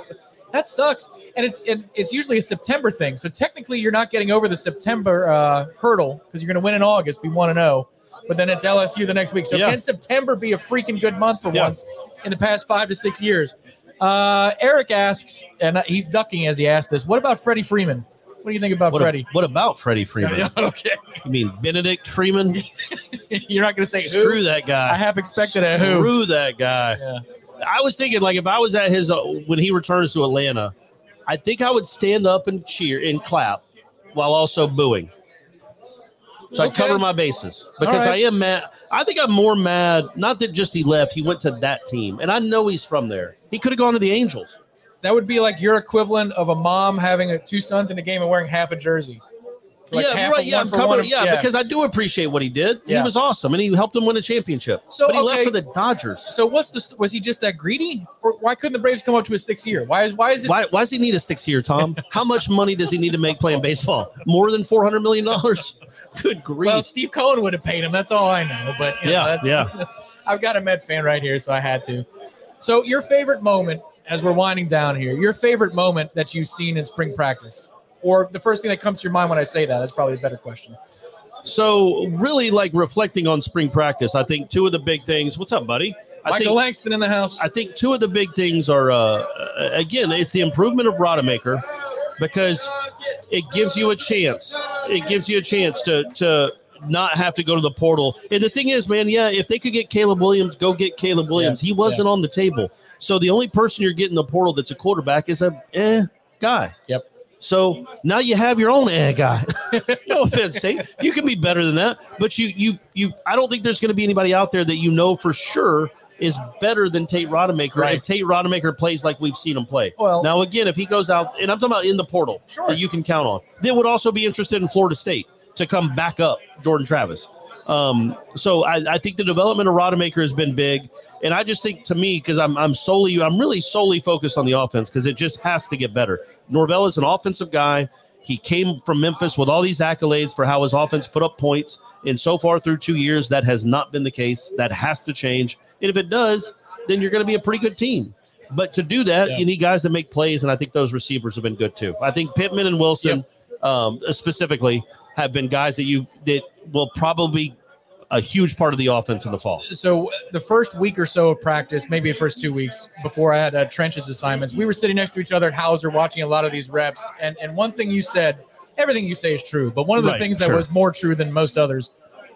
that sucks. And it's it, it's usually a September thing, so technically you're not getting over the September uh, hurdle because you're going to win in August, be one and zero. But then it's LSU the next week. So Yeah. can September be a freaking good month for Yeah. once in the past five to six years? Uh, Eric asks, and he's ducking as he asked this. What about Freddie Freeman? What do you think about what, Freddie? what about Freddie Freeman? <laughs> okay, You mean Benedict Freeman? <laughs> you're not going to say Screw who. that guy. I half expected a who. Screw that guy. Yeah. I was thinking, like, if I was at his uh, when he returns to Atlanta, I think I would stand up and cheer and clap while also booing. So I cover my bases because right. I am mad. I think I'm more mad. Not that just he left; he went to that team, and I know he's from there. He could have gone to the Angels. That would be like your equivalent of a mom having a, two sons in a game and wearing half a jersey. So like yeah, right. Yeah, I'm covering. one. Yeah, because I do appreciate what he did. He was awesome, and he helped him win a championship. So, but he okay. left for the Dodgers. so what's the was he just that greedy, or why couldn't the Braves come up to a six year? Why is why is it? Why, why does he need a six year, Tom? <laughs> How much money does he need to make playing baseball? More than four hundred million dollars? Good grief! Well, Steve Cohen would have paid him. That's all I know. But know, Yeah, that's- yeah. <laughs> I've got a Met fan right here, so I had to. So your favorite moment as we're winding down here, your favorite moment that you've seen in spring practice, or the first thing that comes to your mind when I say that? That's probably a better question. So really, like reflecting on spring practice, I think two of the big things. What's up, buddy? I Michael think Langston in the house. I think two of the big things are uh, uh, again, it's the improvement of Rodemaker because it gives you a chance. It gives you a chance to to not have to go to the portal. And the thing is, man, yeah, if they could get Caleb Williams, go get Caleb Williams. Yeah, he wasn't on the table. So the only person you're getting the portal that's a quarterback is a eh guy. Yep. So now you have your own eh guy. <laughs> no offense, Tate. You can be better than that, but you you you. I don't think there's going to be anybody out there that you know for sure is better than Tate Rodemaker. Right. If Tate Rodemaker plays like we've seen him play. Well- now again, if he goes out, and I'm talking about in the portal, Sure. that you can count on. They would also be interested in Florida State to come back up Jordan Travis. Um, so I, I think the development of Rodemaker has been big, and I just think to me because I'm I'm solely I'm really solely focused on the offense because it just has to get better. Norvell is an offensive guy. He came from Memphis with all these accolades for how his offense put up points, and so far through two years that has not been the case. That has to change, and if it does, then you're going to be a pretty good team. But to do that, Yeah. you need guys that make plays, and I think those receivers have been good too. I think Pittman and Wilson, um, specifically, have been guys that you that will probably a huge part of the offense in the fall. so the first week or so of practice, maybe the first two weeks before I had uh, trenches assignments, we were sitting next to each other at Hauser watching a lot of these reps. And and one thing you said, everything you say is true, but one of the Right, things that sure. was more true than most others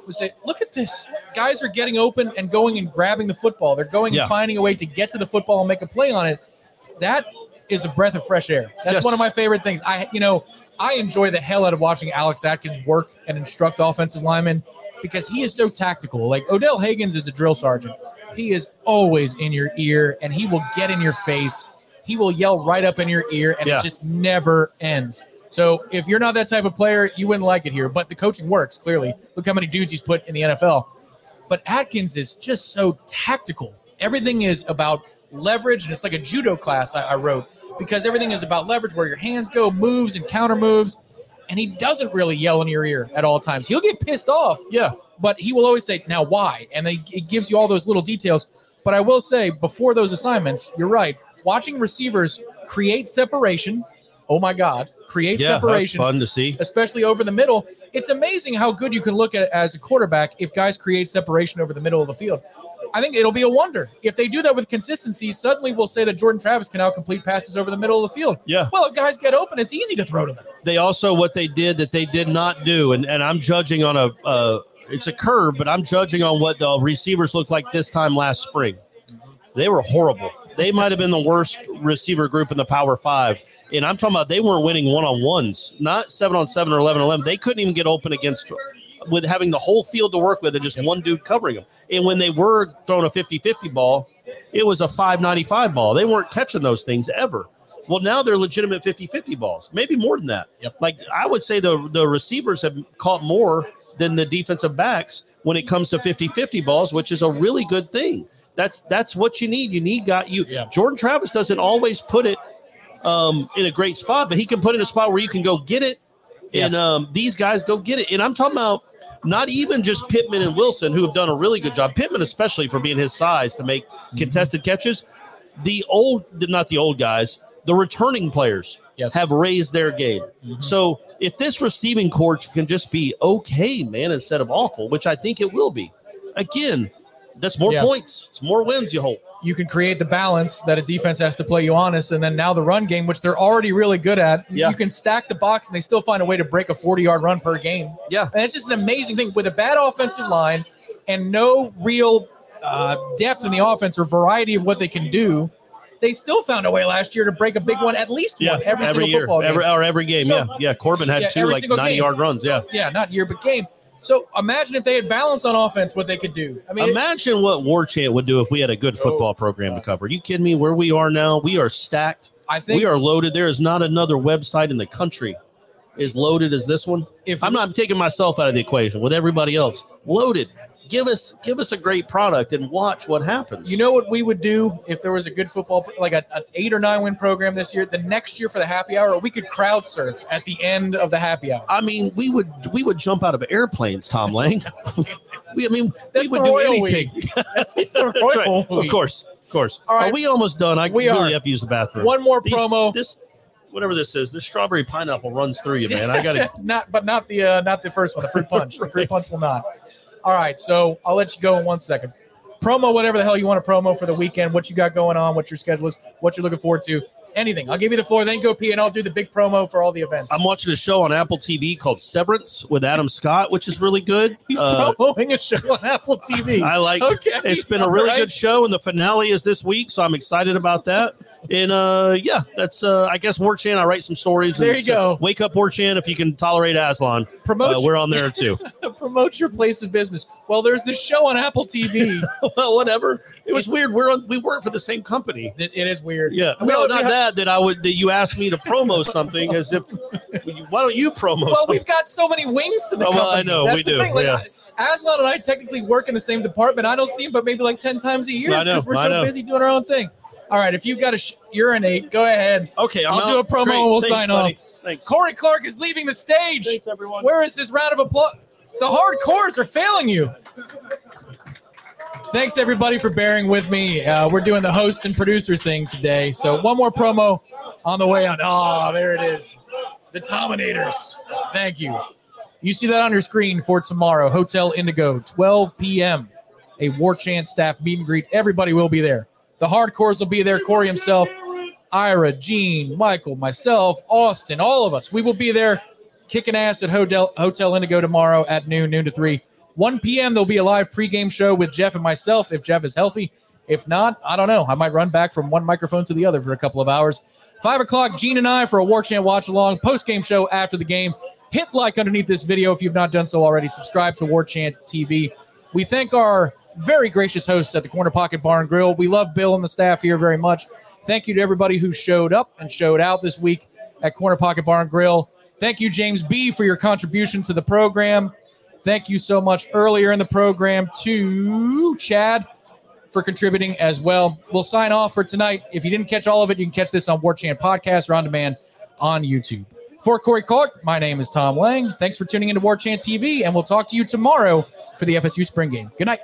was that look at this, guys are getting open and going and grabbing the football. They're going Yeah. and finding a way to get to the football and make a play on it. That is a breath of fresh air. That's Yes. one of my favorite things. I you know I enjoy the hell out of watching Alex Atkins work and instruct offensive linemen because he is so tactical. Like Odell Haggins is a drill sergeant. He is always in your ear and he will get in your face. He will yell right up in your ear and Yeah. it just never ends. So if you're not that type of player, you wouldn't like it here. But the coaching works clearly. Look how many dudes he's put in the NFL. but Atkins is just so tactical. Everything is about leverage, and it's like a judo class I, I wrote because everything is about leverage, where your hands go, moves and counter moves. And he doesn't really yell in your ear at all times. He'll get pissed off, Yeah. but he will always say, "Now why?" And it gives you all those little details. But I will say, before those assignments, you're right. Watching receivers create separation. Oh my God, create Yeah. That's separation fun to see. especially over the middle. It's amazing how good you can look at it as a quarterback if guys create separation over the middle of the field. I think it'll be a wonder. If they do that with consistency, suddenly we'll say that Jordan Travis can now complete passes over the middle of the field. Yeah. Well, if guys get open, it's easy to throw to them. they also what they did that they did not do, and, and I'm judging on a uh, it's a curve, but I'm judging on what the receivers looked like this time last spring. They were horrible. They might have been the worst receiver group in the Power Five, and I'm talking about they weren't winning one on ones, not seven on seven or 11 on 11. They couldn't even get open against with having the whole field to work with and just one dude covering them. And when they were throwing a 50-50 ball, it was a 595 ball. They weren't catching those things ever. Well, now they're legitimate 50-50 balls, maybe more than that. Yep. Like I would say the the receivers have caught more than the defensive backs when it comes to 50-50 balls, which is a really good thing. That's that's what you need. You need got you Yeah. Jordan Travis doesn't always put it um, in a great spot, but he can put it in a spot where you can go get it. Yes. And um, these guys go get it. And I'm talking about not even just Pittman and Wilson, who have done a really good job. Pittman, especially for being his size to make Mm-hmm. contested catches. The old, not the old guys, the returning players Yes. Mm-hmm. have raised their game. So if this receiving court can just be okay, man, instead of awful, which I think it will be, again, that's more Yeah. points. It's more wins you hope. You can create the balance that a defense has to play you honest, and then now the run game, which they're already really good at. Yeah. You can stack the box, and they still find a way to break a 40-yard run per game. Yeah. And it's just an amazing thing with a bad offensive line and no real uh, depth in the offense or variety of what they can do. They still found a way last year to break a big one, at least one every, single year, football game. every or every game. So- yeah, yeah. Corbin had Yeah, two like ninety game. yard runs. Yeah. yeah, not year, but game. So imagine if they had balance on offense, what they could do. I mean, Imagine what War Chant would do if we had a good oh, football program to cover. Are you kidding me? Where we are now, we are stacked. I think we are loaded. There is not another website in the country as loaded as this one. If I'm not taking myself out of the equation with everybody else. Loaded. Give us give us a great product and watch what happens. You know what we would do if there was a good football, like a, an eight or nine win program this year? The next year for the happy hour, we could crowd surf at the end of the happy hour. I mean, we would we would jump out of airplanes, Tom Lang. <laughs> we, I mean, That's we would the do Royal anything. That's the <laughs> That's right. Of course, of course. All right. Are we almost done? I We really are. have to use the bathroom. One more These- promo. This, whatever this is, this strawberry pineapple runs through you, man. I gotta. <laughs> not, but not the uh, not the first one. The fruit punch. The fruit punch will not. All right, so I'll let you go in one second. Promo whatever the hell you want to promo for the weekend. What you got going on? What your schedule is? What you're looking forward to? Anything. I'll give you the floor. Then go pee, and I'll do the big promo for all the events. I'm watching a show on Apple TV called Severance with Adam Scott, which is really good. He's Uh, promoting a show on Apple TV. I like. Okay, It's been a really all right. good show, and the finale is this week, so I'm excited about that. And uh, yeah, that's uh, I guess War Chan. I write some stories. and There you so go. Wake up, War Chan, if you can tolerate Aslan. Promote Uh, we're on there too. <laughs> promote your place of business. Well, there's this show on Apple TV. <laughs> well, whatever. It was weird. We're on, we work for the same company. it, it is weird. Yeah. We No, don't- have- that. That I would. That you asked me to promo <laughs> something as if. Why don't you promo? Well, something? we've got so many wings to the Oh, company. well, I know, That's we the do, Thing. Like, yeah. Aslan and I technically work in the same department. I don't see him, but maybe like ten times a year because we're I so know. busy doing our own thing. All right, if you've got to sh- urinate, go ahead. Okay, I'm I'll do a promo Great. and we'll Thanks, sign buddy. off. Thanks. Corey Clark is leaving the stage. Thanks, everyone. Where is this round of applause? The hardcores are failing you. Thanks everybody for bearing with me. Uh, we're doing the host and producer thing today. So one more promo on the way on. Oh, there it is. The Tominators. Thank you. You see that on your screen for tomorrow. Hotel Indigo, 12 p.m. A War Chant staff meet and greet. Everybody will be there. The hardcores will be there. Corey himself, Ira, Gene, Michael, myself, Austin, all of us. We will be there kicking ass at Hotel, Hotel Indigo tomorrow at noon, noon to 3. 1 p.m. There'll be a live pregame show with Jeff and myself if Jeff is healthy. If not, I don't know. I might run back from one microphone to the other for a couple of hours. 5 o'clock, Gene and I for a War Chant watch along, post game show after the game. Hit like underneath this video if you've not done so already. Subscribe to War Chant TV. We thank our very gracious hosts at the Corner Pocket Bar and Grill. We love Bill and the staff here very much. Thank you to everybody who showed up and showed out this week at Corner Pocket Bar and Grill. Thank you, James B, for your contribution to the program. Thank you so much earlier in the program to Chad for contributing as well. We'll sign off for tonight. If you didn't catch all of it, you can catch this on War Chant Podcast or on demand on YouTube. For Corey Clark, my name is Tom Lang. Thanks for tuning into War Chant TV, and we'll talk to you tomorrow for the FSU spring game. Good night.